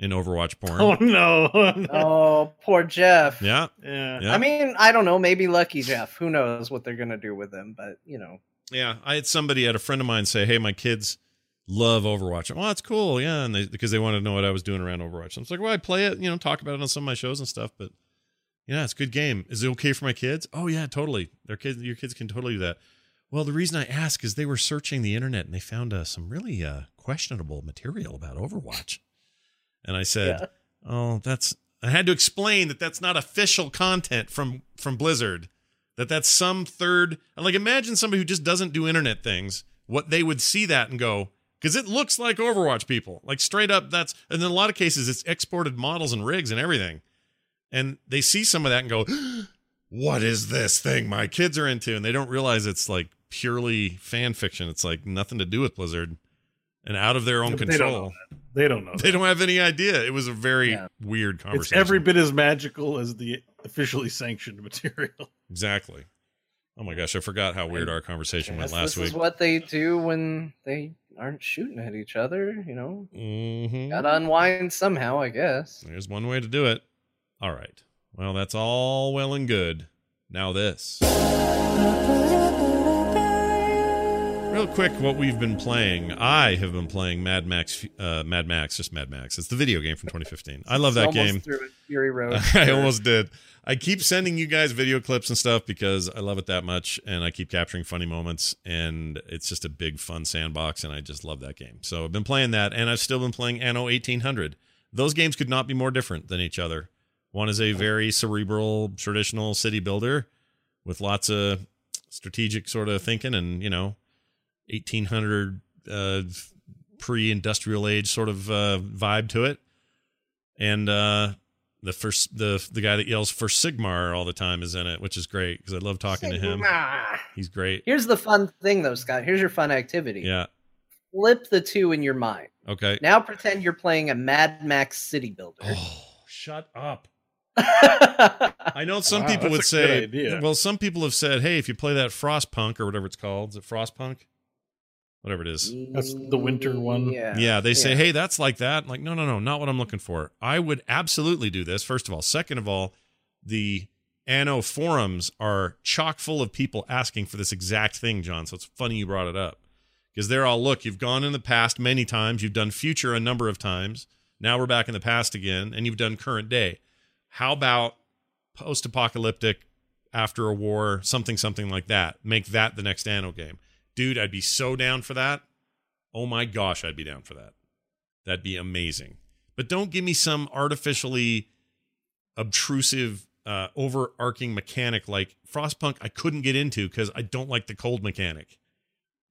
in Overwatch porn. Oh no! Oh, no. Oh, poor Jeff. Yeah, Yeah. yeah, I mean, I don't know. Maybe Lucky Jeff. Who knows what they're gonna do with him? But you know, yeah. I had somebody, I had a friend of mine say, "Hey, my kids love Overwatch." Well, that's cool, yeah, and they, because they wanted to know what I was doing around Overwatch. I was like, "Well, I play it, you know, talk about it on some of my shows and stuff, but." Yeah, it's a good game. Is it okay for my kids? Oh yeah, totally. Their kids, your kids can totally do that. Well, the reason I ask is they were searching the internet and they found uh, some really uh, questionable material about Overwatch. And I said, Yeah. "Oh, that's." I had to explain that that's not official content from from Blizzard. That that's some third. Like, imagine somebody who just doesn't do internet things. What they would see that and go, because it looks like Overwatch people. Like straight up, that's. And in a lot of cases, it's exported models and rigs and everything. And they see some of that and go, "What is this thing my kids are into?" And they don't realize it's like purely fan fiction. It's like nothing to do with Blizzard, and out of their own Yeah, but they don't control. know They don't know. They don't have any idea. It was a very Yeah. weird It's conversation. every bit as magical as the officially sanctioned material. exactly. Oh my gosh, I forgot how weird our conversation went last this is week. what they do when they aren't shooting at each other. You know, Mm-hmm. gotta unwind somehow, I guess. There's one way to do it. All right. Well, that's all well and good. Now this. Real quick, what we've been playing. I have been playing Mad Max. Uh, Mad Max, just Mad Max. It's the video game from 2015. I love that game. Fury Road. I almost did. I keep sending you guys video clips and stuff because I love it that much and I keep capturing funny moments and it's just a big fun sandbox and I just love that game. So I've been playing that and I've still been playing Anno 1800. Those games could not be more different than each other. One is a very cerebral traditional city builder with lots of strategic sort of thinking and, you know, 1800 uh pre-industrial age sort of uh vibe to it. And uh the first the the guy that yells for Sigmar all the time is in it, which is great because I love talking to him. He's great. Here's the fun thing, though, Scott. Here's your fun activity. Yeah. Flip the two in your mind. Okay. Now pretend you're playing a Mad Max City Builder. Oh, shut up. I know some Wow, people would that's a good say, well, some people have said, hey, if you play that Frostpunk or whatever it's called, is it Frostpunk? Whatever it is. That's the winter one. Yeah. Yeah, they say, Yeah. hey, that's like that. Like, no, no, no, not what I'm looking for. I would absolutely do this, first of all. Second of all, the Anno forums are chock full of people asking for this exact thing, John. So it's funny you brought it up. Because they're all, look, you've gone in the past many times, you've done future a number of times. Now we're back in the past again, and you've done current day. How about post apocalyptic after a war, something, something like that? Make that the next Anno game. Dude, I'd be so down for that. Oh my gosh, I'd be down for that. That'd be amazing. But don't give me some artificially obtrusive, uh, overarching mechanic like Frostpunk. I couldn't get into because I don't like the cold mechanic.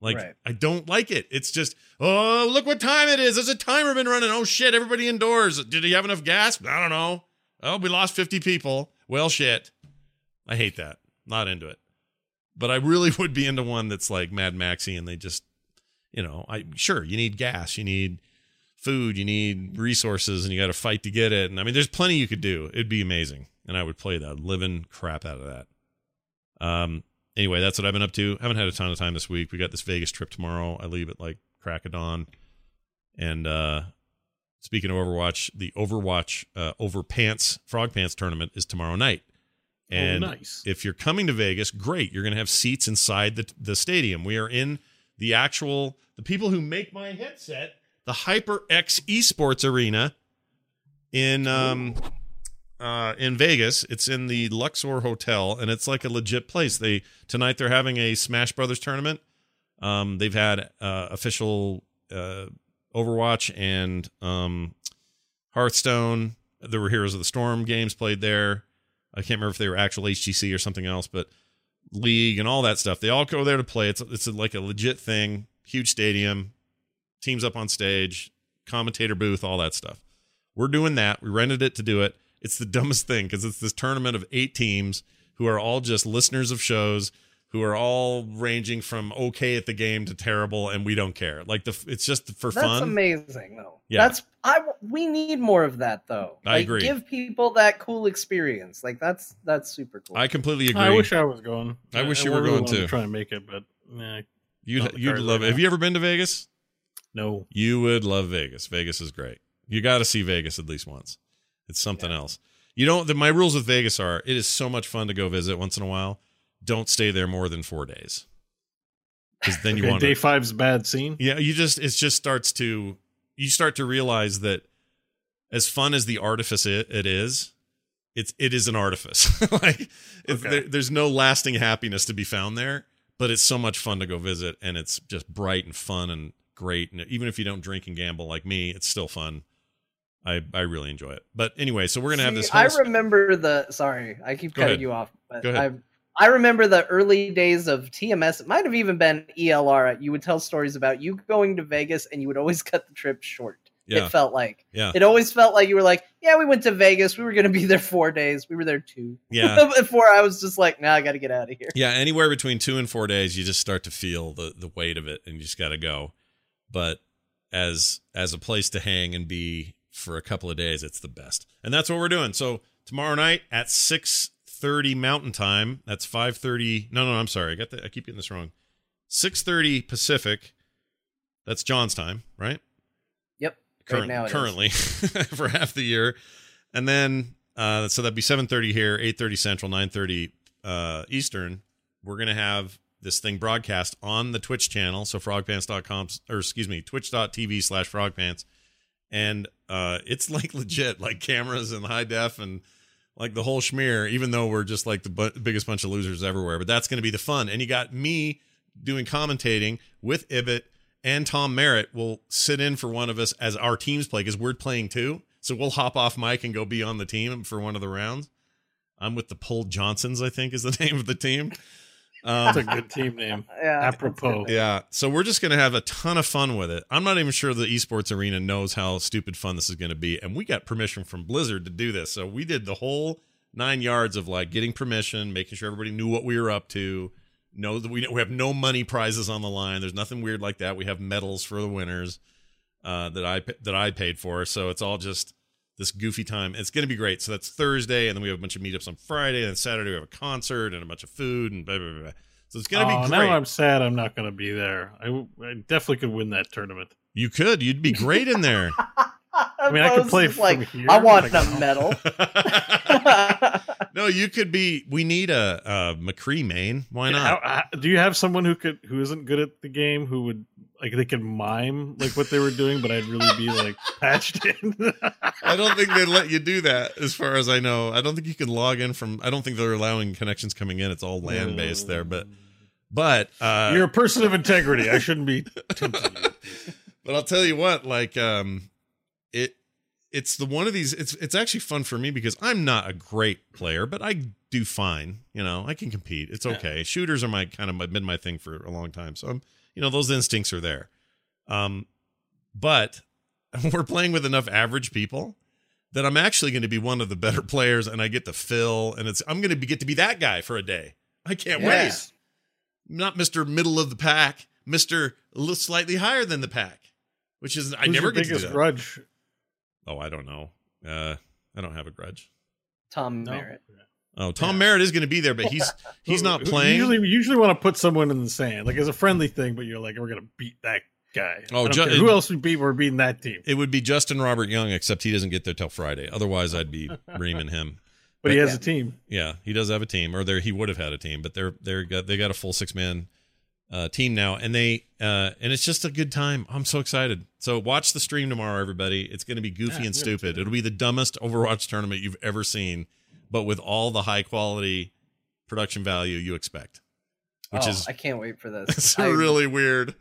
Like Right. I don't like it. It's just, oh, look what time it is. There's a timer been running. Oh shit, everybody indoors. Did he have enough gas? I don't know. Oh, we lost 50 people. Well, shit. I hate that. Not into it. But I really would be into one that's like Mad Maxy and they just, you know, I sure you need gas, you need food, you need resources, and you got to fight to get it. And I mean, there's plenty you could do. It'd be amazing, and I would play that, living crap out of that. Um. Anyway, that's what I've been up to. Haven't had a ton of time this week. We got this Vegas trip tomorrow. I leave at like crack of dawn, and uh Speaking of Overwatch, the Overwatch uh, Overpants Frog Pants tournament is tomorrow night. And oh, nice. if you're coming to Vegas, great. You're going to have seats inside the, the stadium. We are in the actual, the people who make my headset, the HyperX Esports Arena in um uh in Vegas. It's in the Luxor Hotel and it's like a legit place. They tonight they're having a Smash Brothers tournament. Um they've had uh official uh Overwatch and um, Hearthstone. There were Heroes of the Storm games played there. I can't remember if they were actual HGC or something else, but League and all that stuff. They all go there to play. It's it's like a legit thing. Huge stadium, teams up on stage, commentator booth, all that stuff. We're doing that. We rented it to do it. It's the dumbest thing because it's this tournament of eight teams who are all just listeners of shows who are all ranging from okay at the game to terrible, and we don't care. Like the it's just for That's fun. That's amazing, though. Yeah. That's I. We need more of that, though. I Like, agree. Give people that cool experience. Like that's that's super cool. I completely agree. I wish I was going. I wish you I were really going wanted too. To try and make it, but nah, You'd you'd love right it. Have you ever been to Vegas? no. You would love Vegas. Vegas is great. You got to see Vegas at least once. It's something else. You don't. The, my rules with Vegas are: it is so much fun to go visit once in a while. Don't stay there more than four days, because then you Okay, want day to. five's bad scene. Yeah, you just it just starts to you start to realize that as fun as the artifice it, it is, it's it is an artifice. like Okay. there, there's no lasting happiness to be found there, but it's so much fun to go visit, and it's just bright and fun and great. And even if you don't drink and gamble like me, it's still fun. I I really enjoy it. But anyway, so we're gonna have See, this. I Whole, remember the. Sorry, I keep cutting you off. But Go ahead. I, I remember the early days of TMS. It might have even been ELR. You would tell stories about you going to Vegas, and you would always cut the trip short. Yeah. It felt like. yeah, It always felt like you were like, yeah, we went to Vegas. We were going to be there four days. We were there two. yeah. Before I was just like, nah, I got to get out of here. Yeah, anywhere between two and four days, you just start to feel the the weight of it, and you just got to go. But as as a place to hang and be for a couple of days, it's the best, and that's what we're doing. So tomorrow night at six thirty Mountain Time, that's five thirty. No, no, I'm sorry, I got the, I keep getting this wrong. Six thirty Pacific. That's John's time, right? Yep. Current- right now currently for half the year, and then uh, so that'd be seven thirty here, eight thirty Central, nine thirty uh, Eastern. We're gonna have this thing broadcast on the Twitch channel, so frogpants.com or excuse me, twitch.tv slash frogpants. And uh it's like legit, like cameras and high def and like the whole schmear, even though we're just like the bu- biggest bunch of losers everywhere. But that's going to be the fun. And you got me doing commentating with Ibit and Tom Merritt will sit in for one of us as our teams play because we're playing too. So we'll hop off mic and go be on the team for one of the rounds. I'm with the Pull Johnsons, I think is the name of the team. That's a Um, good team name. Yeah. Apropos. yeah. So we're just going to have a ton of fun with it. I'm not even sure the esports arena knows how stupid fun this is going to be. And we got permission from Blizzard to do this. So we did the whole nine yards of like getting permission, making sure everybody knew what we were up to. Know that we, we have no money prizes on the line. There's nothing weird like that. We have medals for the winners uh, that I that I paid for. So it's all just this goofy time. It's going to be great. So that's Thursday, and then we have a bunch of meetups on Friday, and then Saturday we have a concert and a bunch of food and blah blah blah. blah. So it's going to oh, be great. Now I'm sad I'm not going to be there. I, I definitely could win that tournament. You could. You'd be great in there. I mean, I could play is like, here, I want like- a medal. no, you could be. We need a, a McCree main. Why not? How- how- do you have someone who could who isn't good at the game who would like they could mime like what they were doing, but I'd really be like patched in. I don't think they let you do that, as far as I know. I don't think you can log in from. I don't think they're allowing connections coming in. It's all land based there, but but uh, You're a person of integrity. I shouldn't be but I'll tell you what, like um it it's the one of these it's it's actually fun for me because I'm not a great player, but I do fine. You know, I can compete. It's okay. Shooters are my kind of my, been my thing for a long time. So I'm you know, those instincts are there. Um but we're playing with enough average people that I'm actually going to be one of the better players and I get to fill and it's I'm going to be, get to be that guy for a day. I can't Yes. wait. Not Mr. Middle of the pack, Mr. slightly higher than the pack, which is I never your get to do that. grudge. Oh, I don't know. Uh, I don't have a grudge. Tom No? Merritt. Oh, Tom Merritt is going to be there, but he's he's not playing. Usually, we usually want to put someone in the sand, like as a friendly thing. But you're like, we're gonna beat that guy. Oh, Ju- who else we beat? We're beating that team. It would be Justin Robert Young, except he doesn't get there till Friday. Otherwise, I'd be reaming him. But he But- has a team. Yeah, he does have a team, or there he would have had a team, but they're they're got they got a full six man uh, team now, and they uh, and it's just a good time. I'm so excited. So watch the stream tomorrow, everybody. It's going to be goofy Yeah, and stupid. It'll be the dumbest Overwatch tournament you've ever seen, but with all the high quality production value you expect, which Oh, is I can't wait for this. it's I, really weird.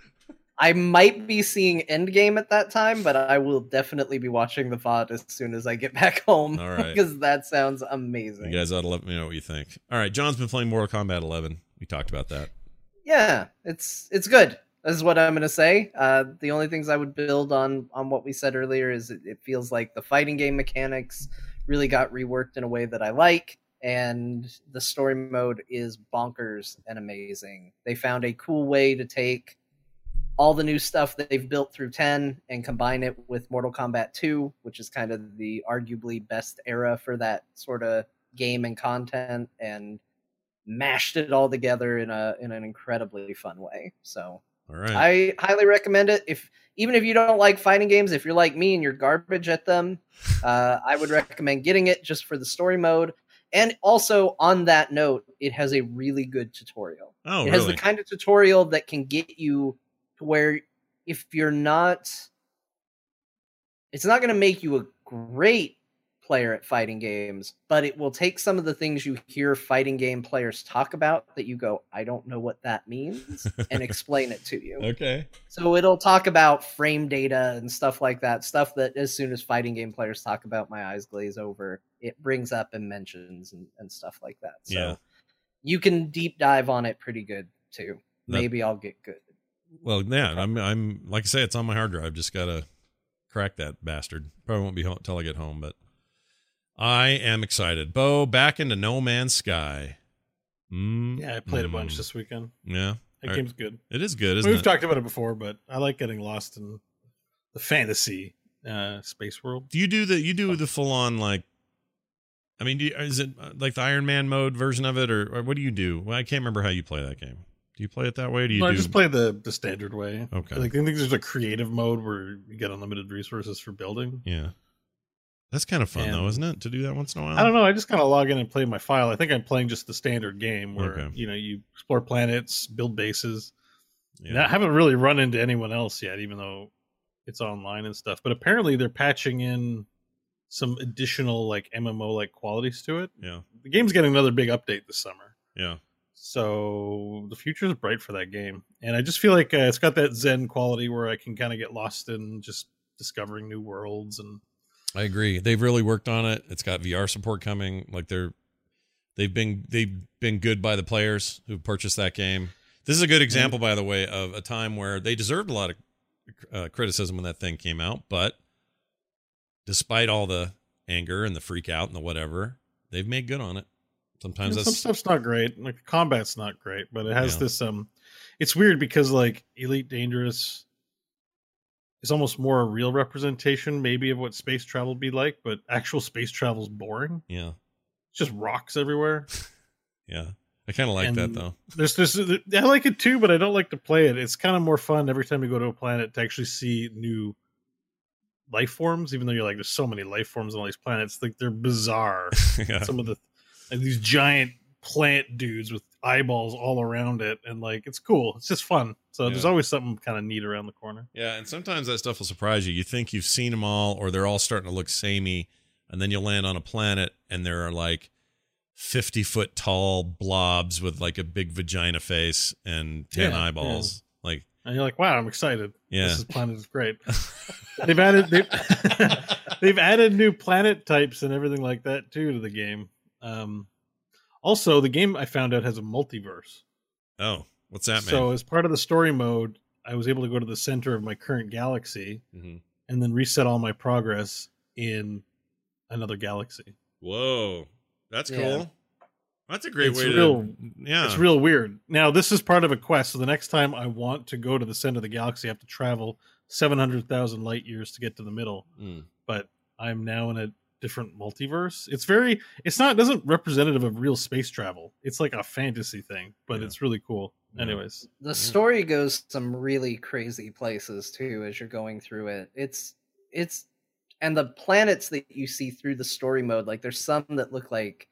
I might be seeing Endgame at that time, but I will definitely be watching the VOD as soon as I get back home. All right. because that sounds amazing. You guys ought to let me know what you think. All right, John's been playing Mortal Kombat 11. We talked about that. yeah, it's it's good. This is what I'm gonna say. Uh, the only things I would build on on what we said earlier is it, it feels like the fighting game mechanics really got reworked in a way that I like, and the story mode is bonkers and amazing. They found a cool way to take all the new stuff that they've built through 10 and combine it with Mortal Kombat 2, which is kind of the arguably best era for that sort of game and content and mashed it all together in a in an incredibly fun way. So All right. I highly recommend it. If even if you don't like fighting games, if you're like me and you're garbage at them, uh, I would recommend getting it just for the story mode. And also on that note, it has a really good tutorial. oh, it has the kind of tutorial that can get you to where if you're not it's not going to make you a great player at fighting games, but it will take some of the things you hear fighting game players talk about that you go, I don't know what that means, and explain it to you. okay. So it'll talk about frame data and stuff like that, stuff that as soon as fighting game players talk about, my eyes glaze over. It brings up and mentions and, and stuff like that. So Yeah. you can deep dive on it pretty good too. That- Maybe I'll get good. Well, yeah, I'm I'm like I say, it's on my hard drive. Just gotta crack that bastard. Probably won't be home till I get home, but I am excited. Bo, back into No Man's Sky. Mm, Yeah, I played a bunch mm. this weekend. Yeah, That All right. game's good. It is good, isn't we've it? talked about it before, but I like getting lost in the fantasy uh, space world. do you do the you do the full on like? I mean, do you, is it uh, like the Iron Man mode version of it, or, or what do you do? Well, I can't remember how you play that game. Do you play it that way? Or do you No, I just play the the standard way. Okay. Like, I think there's a creative mode where you get unlimited resources for building. yeah, that's kind of fun though, isn't it? To do that once in a while. I don't know. I just kind of log in and play my file. I think I'm playing just the standard game where Okay. you know you explore planets, build bases. Yeah. And I haven't really run into anyone else yet, even though it's online and stuff. But apparently they're patching in some additional like MMO like qualities to it. yeah, The game's getting another big update this summer. yeah. So the future is bright for that game, and I just feel like uh, it's got that Zen quality where I can kind of get lost in just discovering new worlds and I agree. They've really worked on it. It's got VR support coming. Like they're they've been they've been good by the players who purchased that game. This is a good example, by the way, of a time where they deserved a lot of uh, criticism when that thing came out, but despite all the anger and the freak out and the whatever, they've made good on it. Sometimes You know, some stuff's not great. Like combat's not great, but it has Yeah. this um it's weird because like Elite Dangerous is almost more a real representation maybe of what space travel would be like, but actual space travel's boring. yeah, It's just rocks everywhere. yeah. I kind of like that though. There's this uh, I like it too, but I don't like to play it. It's kind of more fun every time you go to a planet to actually see new life forms, even though you're like there's so many life forms on all these planets. Like they're bizarre. yeah. some of the like these giant plant dudes with eyeballs all around it and like it's cool it's just fun so there's always something kind of neat around the corner. Yeah, and sometimes that stuff will surprise you. You think you've seen them all, or they're all starting to look samey, and then you'll land on a planet, and there are like fifty foot tall blobs with like a big vagina face and ten Yeah, eyeballs. Like, and you're like wow i'm excited. Yeah. this is planet is great. They've added they've, they've added new planet types and everything like that too to the game. Um also the game i found out has a multiverse. Oh, what's that, man? so as part of the story mode i was able to go to the center of my current galaxy Mhm. and then reset all my progress in another galaxy. Whoa, that's Yeah. cool. That's a great It's way real- to. Yeah, It's real weird. Now, this is part of a quest. So the next time I want to go to the center of the galaxy, I have to travel 700,000 light years to get to the middle. Mm. But I'm now in a different multiverse. It's very, it's not, doesn't representative of real space travel. It's like a fantasy thing, but Yeah. it's really cool. Yeah. Anyways, The story goes some really crazy places too as you're going through it. It's it's and the planets that you see through the story mode, like there's some that look like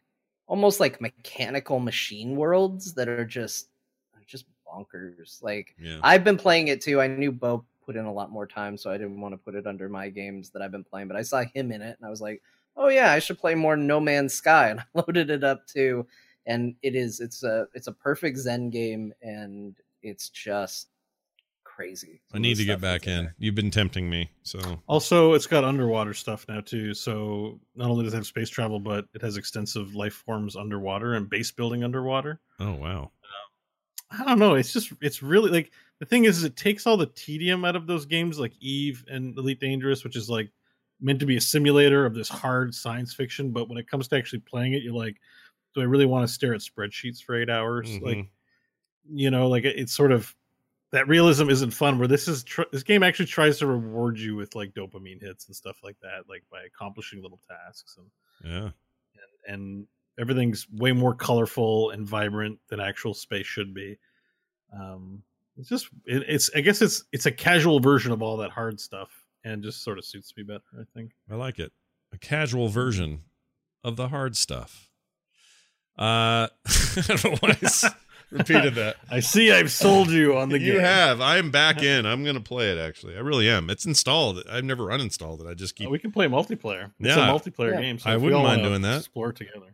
almost like mechanical machine worlds that are just just bonkers. Like yeah. I've been playing it too. I knew Bo put in a lot more time, so I didn't want to put it under my games that I've been playing. But I saw him in it, and I was like, "Oh yeah, I should play more No Man's Sky." And I loaded it up too, and it is it's a it's a perfect Zen game, and it's just crazy. I some of need to get back in. there. You've been tempting me, so also it's got underwater stuff now too. So not only does it have space travel, but it has extensive life forms underwater and base building underwater. oh wow, I don't know. It's just it's really like the thing is, is it takes all the tedium out of those games like Eve and Elite Dangerous, which is like meant to be a simulator of this hard science fiction. But when it comes to actually playing it, you're like, do I really want to stare at spreadsheets for eight hours? Like, Mhm. you know, like it's sort of that realism isn't fun. Where this is tr- this game actually tries to reward you with like dopamine hits and stuff like that, like by accomplishing little tasks and yeah. and everything's way more colorful and vibrant than actual space should be. Um, it's just it, it's I guess it's it's a casual version of all that hard stuff and just sort of suits me better. I think. I like it. A casual version of the hard stuff. Uh, I don't know why I s- repeated that. I see. I've sold you on the you game. You have. I'm back in. I'm gonna play it. Actually, I really am. It's installed. I've never uninstalled it. I just keep. Oh, we can play multiplayer. It's Yeah. a multiplayer Yeah. game. So I wouldn't mind wanna doing that. Explore together.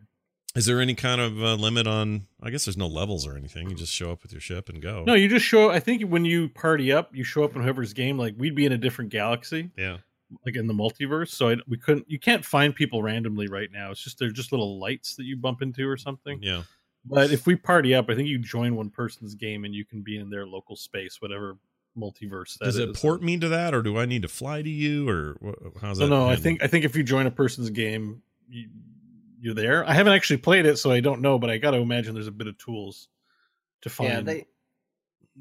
Is there any kind of uh, limit on? I guess there's no levels or anything. You just show up with your ship and go. No, you just show. I think when you party up, you show up in whoever's game. Like we'd be in a different galaxy. Yeah. like in the multiverse. So I, we couldn't. You can't find people randomly right now. It's just they're just little lights that you bump into or something. Yeah. But if we party up, I think you join one person's game and you can be in their local space, whatever multiverse that Does it is. port me to that, or do I need to fly to you, or how's that? no. I handled? think I think if you join a person's game, you, you're there. I haven't actually played it, so I don't know. But I got to imagine there's a bit of tools to find. Yeah, they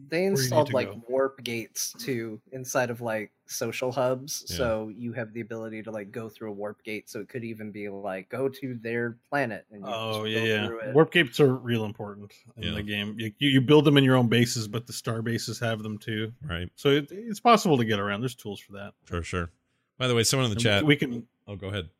they installed like go. warp gates too inside of like social hubs, Yeah. so you have the ability to like go through a warp gate. So it could even be like go to their planet. And you Oh yeah, go yeah. it. Warp gates are real important in Yeah. the game. You, you you build them in your own bases, but the star bases have them too. right So it, it's possible to get around. There's tools for that. for sure. By the way, someone in the And chat. we can. oh, go ahead.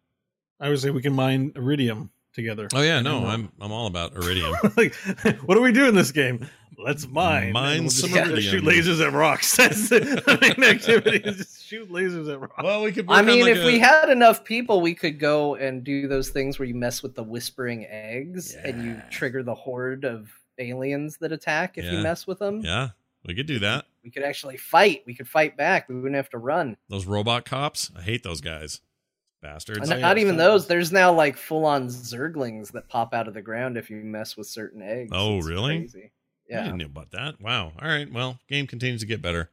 I would say we can mine iridium together. Oh yeah, no. I'm I'm all about iridium. like, what do we do in this game? Let's mine. Mine we'll some iridium. Shoot lasers at rocks. That's the the main activity. Is just shoot lasers at rocks. well, we could. I mean, if we had enough people, we could go and do those things where you mess with the whispering eggs and you trigger the horde of aliens that attack if you mess with them. yeah, we could do that. We could actually fight. We could fight back. We wouldn't have to run. Those robot cops, I hate those guys, bastards. And Oh, yeah, not even fun. those. There's now like full on zerglings that pop out of the ground if you mess with certain eggs. Oh, It's really? crazy. I Yeah. didn't know about that. Wow. All right. Well, game continues to get better.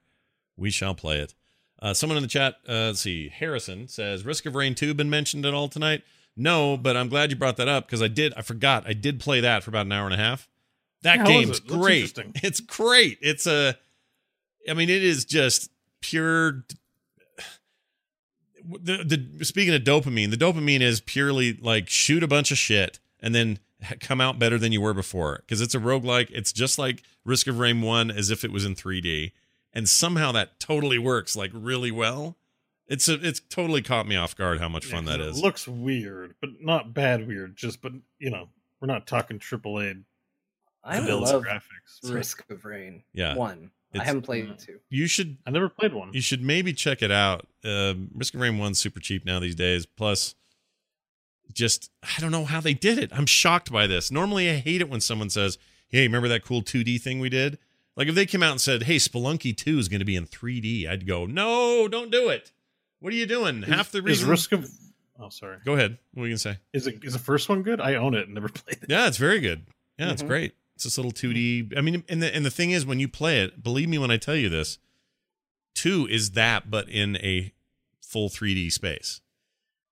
We shall play it. Uh, someone in the chat, uh, let's see, Harrison says, Risk of Rain 2 been mentioned at all tonight? No, but I'm glad you brought that up because I did, I forgot, I did play that for about an hour and a half. That Yeah, game's it? Great. It's great. It's a, I mean, it is just pure. The, the speaking of dopamine, the dopamine is purely like shoot a bunch of shit and then come out better than you were before because it's a roguelike. It's just like Risk of Rain 1 as if it was in 3D. And somehow that totally works like really well. It's a, it's totally caught me off guard how much Yeah, fun 'cause that it is. looks weird, but not bad weird. Just, but you know, we're not talking triple A I love graphics. So- Risk of Rain. Yeah. One. I haven't played it two. you should I never played one. you should maybe check it out. Um, Risk of Rain One's super cheap now these days. Plus, just I don't know how they did it. I'm shocked by this. Normally, I hate it when someone says, "Hey, remember that cool 2D thing we did?" Like if they came out and said, "Hey, Spelunky 2 is going to be in 3D," I'd go, "No, don't do it. What are you doing?" Half the is reason. Risk of. Oh, sorry. Go ahead. What are you gonna say? Is it is the first one good? I own it and never played it. Yeah, it's very good. Yeah, it's Mhm. great. It's this little 2D. I mean, and the and the thing is, when you play it, believe me when I tell you this, two is that, but in a full 3D space.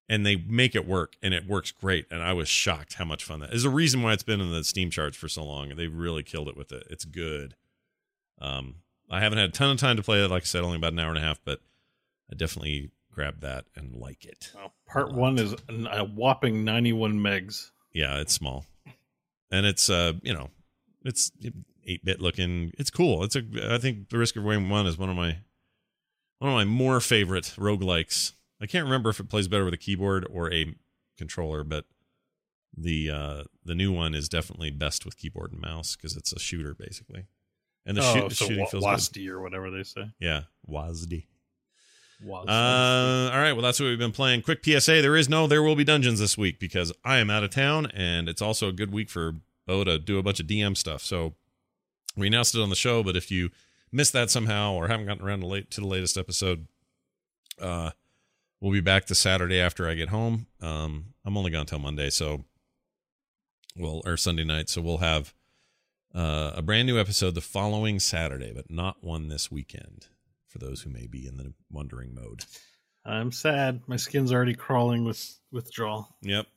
and they make it work, and it works great. And I was shocked how much fun that is. a reason why it's been in the Steam charts for so long. They really killed it with it. It's good. Um, I haven't had a ton of time to play it. Like I said, only about an hour and a half, but I definitely grabbed that and like it. Well, part one is a whopping 91 megs. Yeah, it's small, and it's uh, you know, it's eight bit looking. It's cool. It's a. I think the Risk of Rain One is one of my one of my more favorite roguelikes. I can't remember if it plays better with a keyboard or a controller, but the uh the new one is definitely best with keyboard and mouse because it's a shooter basically, and the oh, shoot, so shooting wa- feels good. Or whatever they say. Yeah, WASD. WASD. Uh, all right. Well, that's what we've been playing. Quick PSA: There is no There Will Be Dungeons this week because I am out of town, and it's also a good week for Bo to do a bunch of DM stuff. So we announced it on the show, but if you missed that somehow or haven't gotten around to late to the latest episode, uh, we'll be back the Saturday after I get home. Um, I'm only gone till Monday, so well, or Sunday night, so we'll have uh, a brand new episode the following Saturday, but not one this weekend. For those who may be in the wondering mode. I'm sad. My skin's already crawling with withdrawal. Yep.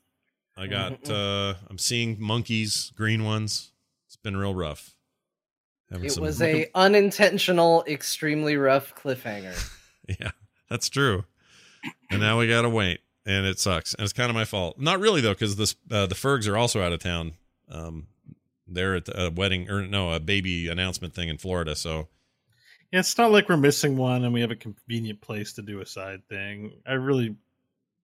I got uh I'm seeing monkeys, green ones. It's been real rough. Having It some- was a unintentional, extremely rough cliffhanger. Yeah, that's true. And now we got to wait and it sucks. And it's kind of my fault. Not really though cuz this uh, the Fergs are also out of town. Um they're at a wedding or no, a baby announcement thing in Florida, so Yeah, it's not like we're missing one and we have a convenient place to do a side thing. I really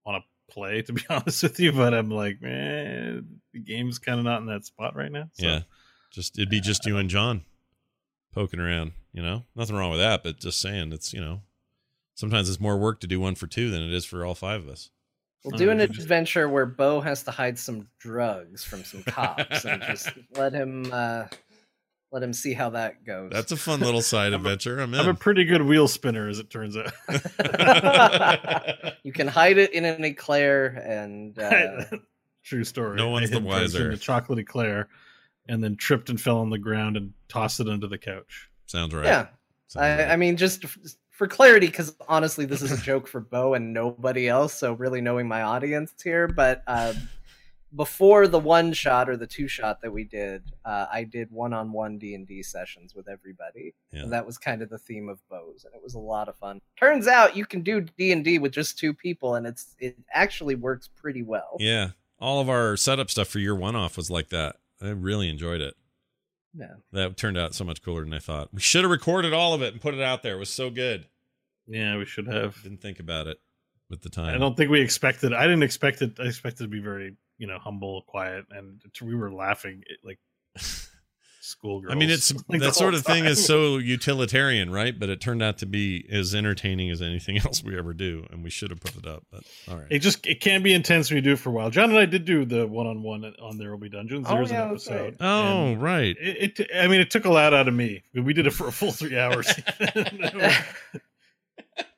want to play, to be honest with you, but I'm like, man, the game's kind of not in that spot right now. So. yeah. Just it'd be just you and John poking around, you know? Nothing wrong with that, but just saying it's, you know, sometimes it's more work to do one for two than it is for all five of us. We'll do an adventure where Bo has to hide some drugs from some cops and just let him uh, let him see how that goes. That's a fun little side adventure. I'm in. I'm a pretty good wheel spinner, as it turns out. you can hide it in an eclair and uh, True story. No one's I the wiser. In a chocolate eclair, and then tripped and fell on the ground and tossed it under the couch. Sounds right. yeah. I, I mean, just for clarity, because honestly, this is a joke for Bo and nobody else. So really knowing my audience here, but uh, before the one shot or the two shot that we did, uh, I did one on one D and D sessions with everybody, Yeah. and that was kind of the theme of Bo's, and it was a lot of fun. Turns out you can do D and D with just two people, and it's it actually works pretty well. Yeah. All of our setup stuff for your one off was like that. I really enjoyed it. Yeah. That turned out so much cooler than I thought. We should have recorded all of it and put it out there. It was so good. Yeah, we should have. Didn't think about it with the time. I don't think we expected. I didn't expect it. I expected to be very, you know, humble, quiet, and we were laughing it, like schoolgirls. I mean, it's like, that sort whole of thing is so utilitarian, right? But it turned out to be as entertaining as anything else we ever do, and we should have put it up. But all right, It just it can be intense when you do it for a while. John and I did do the one on one on There Will Be Dungeons. Oh, yeah, an that's right. oh right, It, it. I mean, it took a lot out of me. We did it for a full three hours.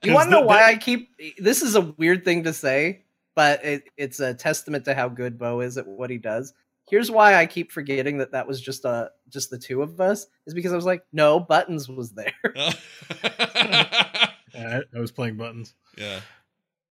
You want to know why the- I keep? This is a weird thing to say, but it, it's a testament to how good Bo is at what he does. Here's why I keep forgetting that that was just a just the two of us is because I was like, no, Buttons was there. I, I was playing buttons. yeah.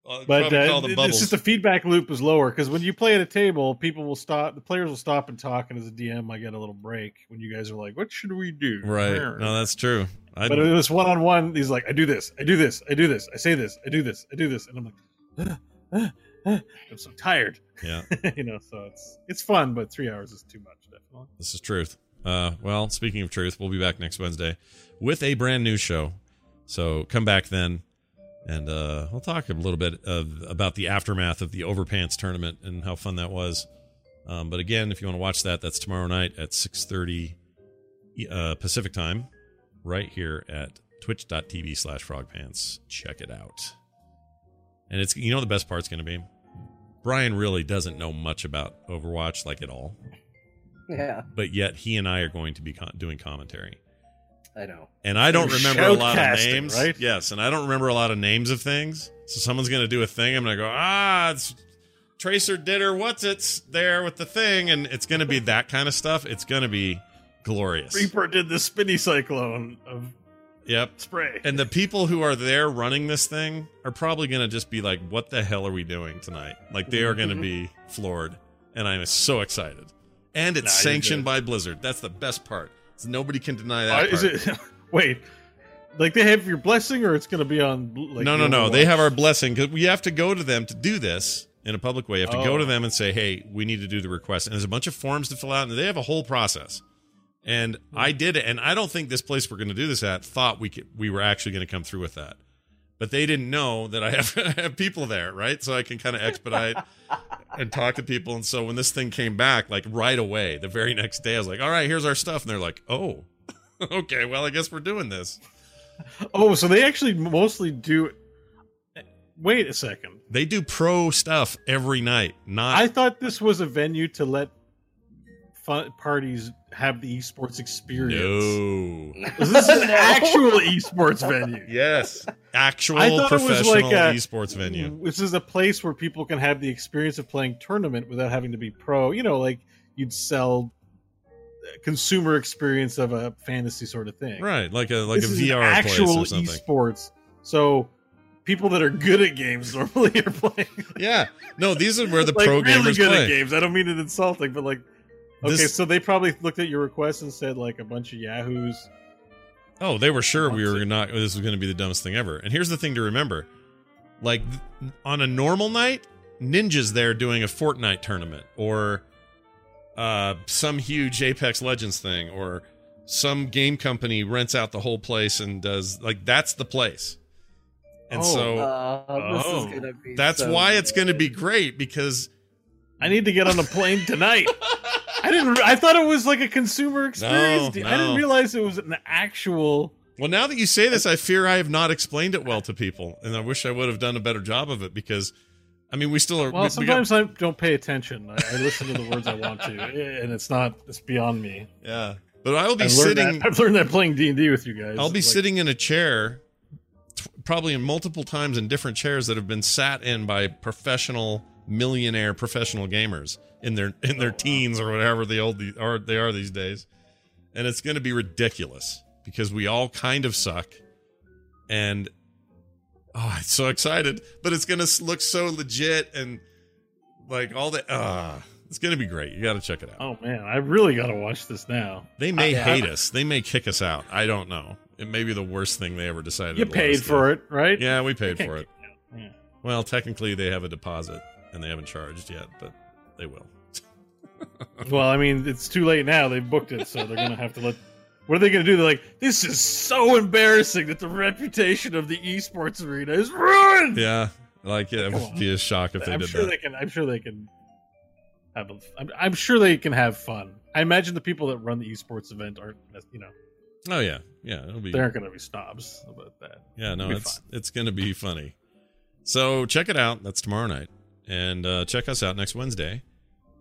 Well, but probably uh, call it's just the feedback loop is lower because when you play at a table, people will stop. The players will stop and talk, and as a DM, I get a little break when you guys are like, "What should we do?" right. No, that's true. I but it was one on one. He's like, "I do this, I do this, I do this, I say this, I do this, I do this," and I'm like, "Ah, ah, ah." "I'm so tired." yeah. you know, so it's it's fun, but three hours is too much, definitely. This is truth. Uh, well, speaking of truth, we'll be back next Wednesday with a brand new show. So come back then, and uh, we'll talk a little bit of, about the aftermath of the Overpants tournament and how fun that was. Um, but again, if you want to watch that, that's tomorrow night at six thirty uh, Pacific time, right here at twitch.tv slash frogpants. Check it out. And it's you know the best part's going to be Brian really doesn't know much about Overwatch like at all yeah, but yet he and I are going to be con- doing commentary. I know. And I don't You're remember a lot of names, right? Yes, and I don't remember a lot of names of things. So someone's going to do a thing. I'm going to go, ah, it's Tracer did her. What's it's there with the thing, and it's going to be that kind of stuff. It's going to be glorious. Reaper did the spinny cyclone of Yep. Spray. And the people who are there running this thing are probably going to just be like, what the hell are we doing tonight? Like, they are going to be floored. And I'm so excited. And it's Nah, sanctioned by Blizzard. That's the best part. So nobody can deny Uh, that. is part. it? Wait, like they have your blessing, or it's going to be on? Like, no, no, no. They have our blessing because we have to go to them to do this in a public way. You have to go Oh. to them and say, "Hey, we need to do the request." And there's a bunch of forms to fill out, and they have a whole process. And I did it, and I don't think this place we're going to do this at thought we could, we were actually going to come through with that, but they didn't know that I have, I have people there, right? So I can kind of expedite and talk to people. And so when this thing came back, like right away, the very next day, I was like, "All right, here's our stuff," and they're like, "Oh, okay, well, I guess we're doing this." Oh, so they actually mostly do. Wait a second. They do pro stuff every night. Not I thought this was a venue to let fun parties have the esports experience. no. This is an No. actual esports venue. Yes, actual I thought it was professional like a- esports venue. This is a place where people can have the experience of playing tournament without having to be pro. You know, like you'd sell consumer experience of a fantasy sort of thing. Right, like a like This a VR actual place or something. esports. So people that are good at games normally are playing. Yeah, no, these are where the like pro really gamers good play. at games. I don't mean it insulting, but like, okay, so they probably looked at your request and said like a bunch of yahoos. Oh, they were sure we were not. This was going to be the dumbest thing ever. And here's the thing to remember: like th- on a normal night, Ninja's there doing a Fortnite tournament, or uh, some huge Apex Legends thing, or some game company rents out the whole place and does like that's the place. And Oh. so Uh, this Oh. is gonna be that's so why good. it's going to be great because I need to get on a plane tonight. I didn't. I thought it was like a consumer experience. No, I didn't realize it was an actual. Well, now that you say this, I fear I have not explained it well to people, and I wish I would have done a better job of it because, I mean, we still are. Well, we- we sometimes I don't pay attention. I, I listen to the words I want to, eh, and it's not. It's beyond me. yeah, but I will be I've sitting. that, I've learned that playing D and D with you guys. I'll be Like, sitting in a chair, t- probably in multiple times in different chairs that have been sat in by professional millionaire professional gamers in their in their teens or whatever the old the- are they are these days, and it's going to be ridiculous because we all kind of suck, and oh, I'm so excited! But it's going to look so legit and like all the ah, it's going to be great. You got to check it out. Oh man, I really got to watch this now. They may I- hate us. They may kick us out. I don't know. It may be the worst thing they ever decided. You paid for it, right? Yeah, we paid for it. Yeah. Well, technically, they have a deposit and they haven't charged yet, but they will. Well, I mean, it's too late now. They've booked it, so they're gonna have to let. What are they gonna do? They're like, this is so embarrassing that the reputation of the esports arena is ruined. Yeah, like it Come would on. be a shock if they I'm did sure that. they can. I'm sure they can. Have. A, I'm, I'm sure they can have fun. I imagine the people that run the esports event aren't. You know, Oh yeah, yeah, it'll be. they aren't gonna be snobs about that. Yeah, no, it's fun. it's gonna be funny. So check it out. That's tomorrow night, and uh, check us out next Wednesday.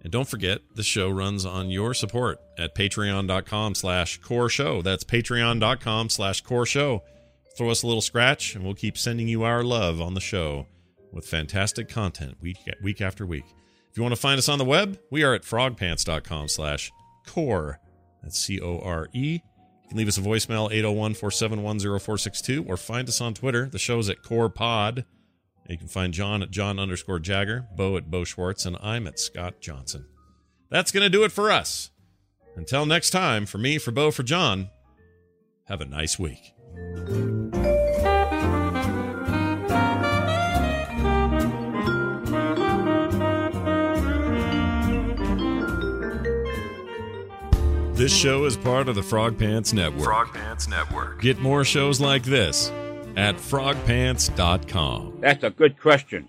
And don't forget, the show runs on your support at patreon.com slash core show. That's patreon.com slash core show. Throw us a little scratch, and we'll keep sending you our love on the show with fantastic content week, week after week. If you want to find us on the web, we are at frogpants.com slash core. That's C O R E. You can leave us a voicemail, 801 471 0462, or find us on Twitter. The show's at Core Pod. You can find John at John underscore Jagger, Bo at Bo Schwartz, and I'm at Scott Johnson. That's going to do it for us. Until next time, for me, for Bo, for John, have a nice week. This show is part of the Frog Pants Network. Frog Pants Network. Get more shows like this at frogpants.com. That's a good question.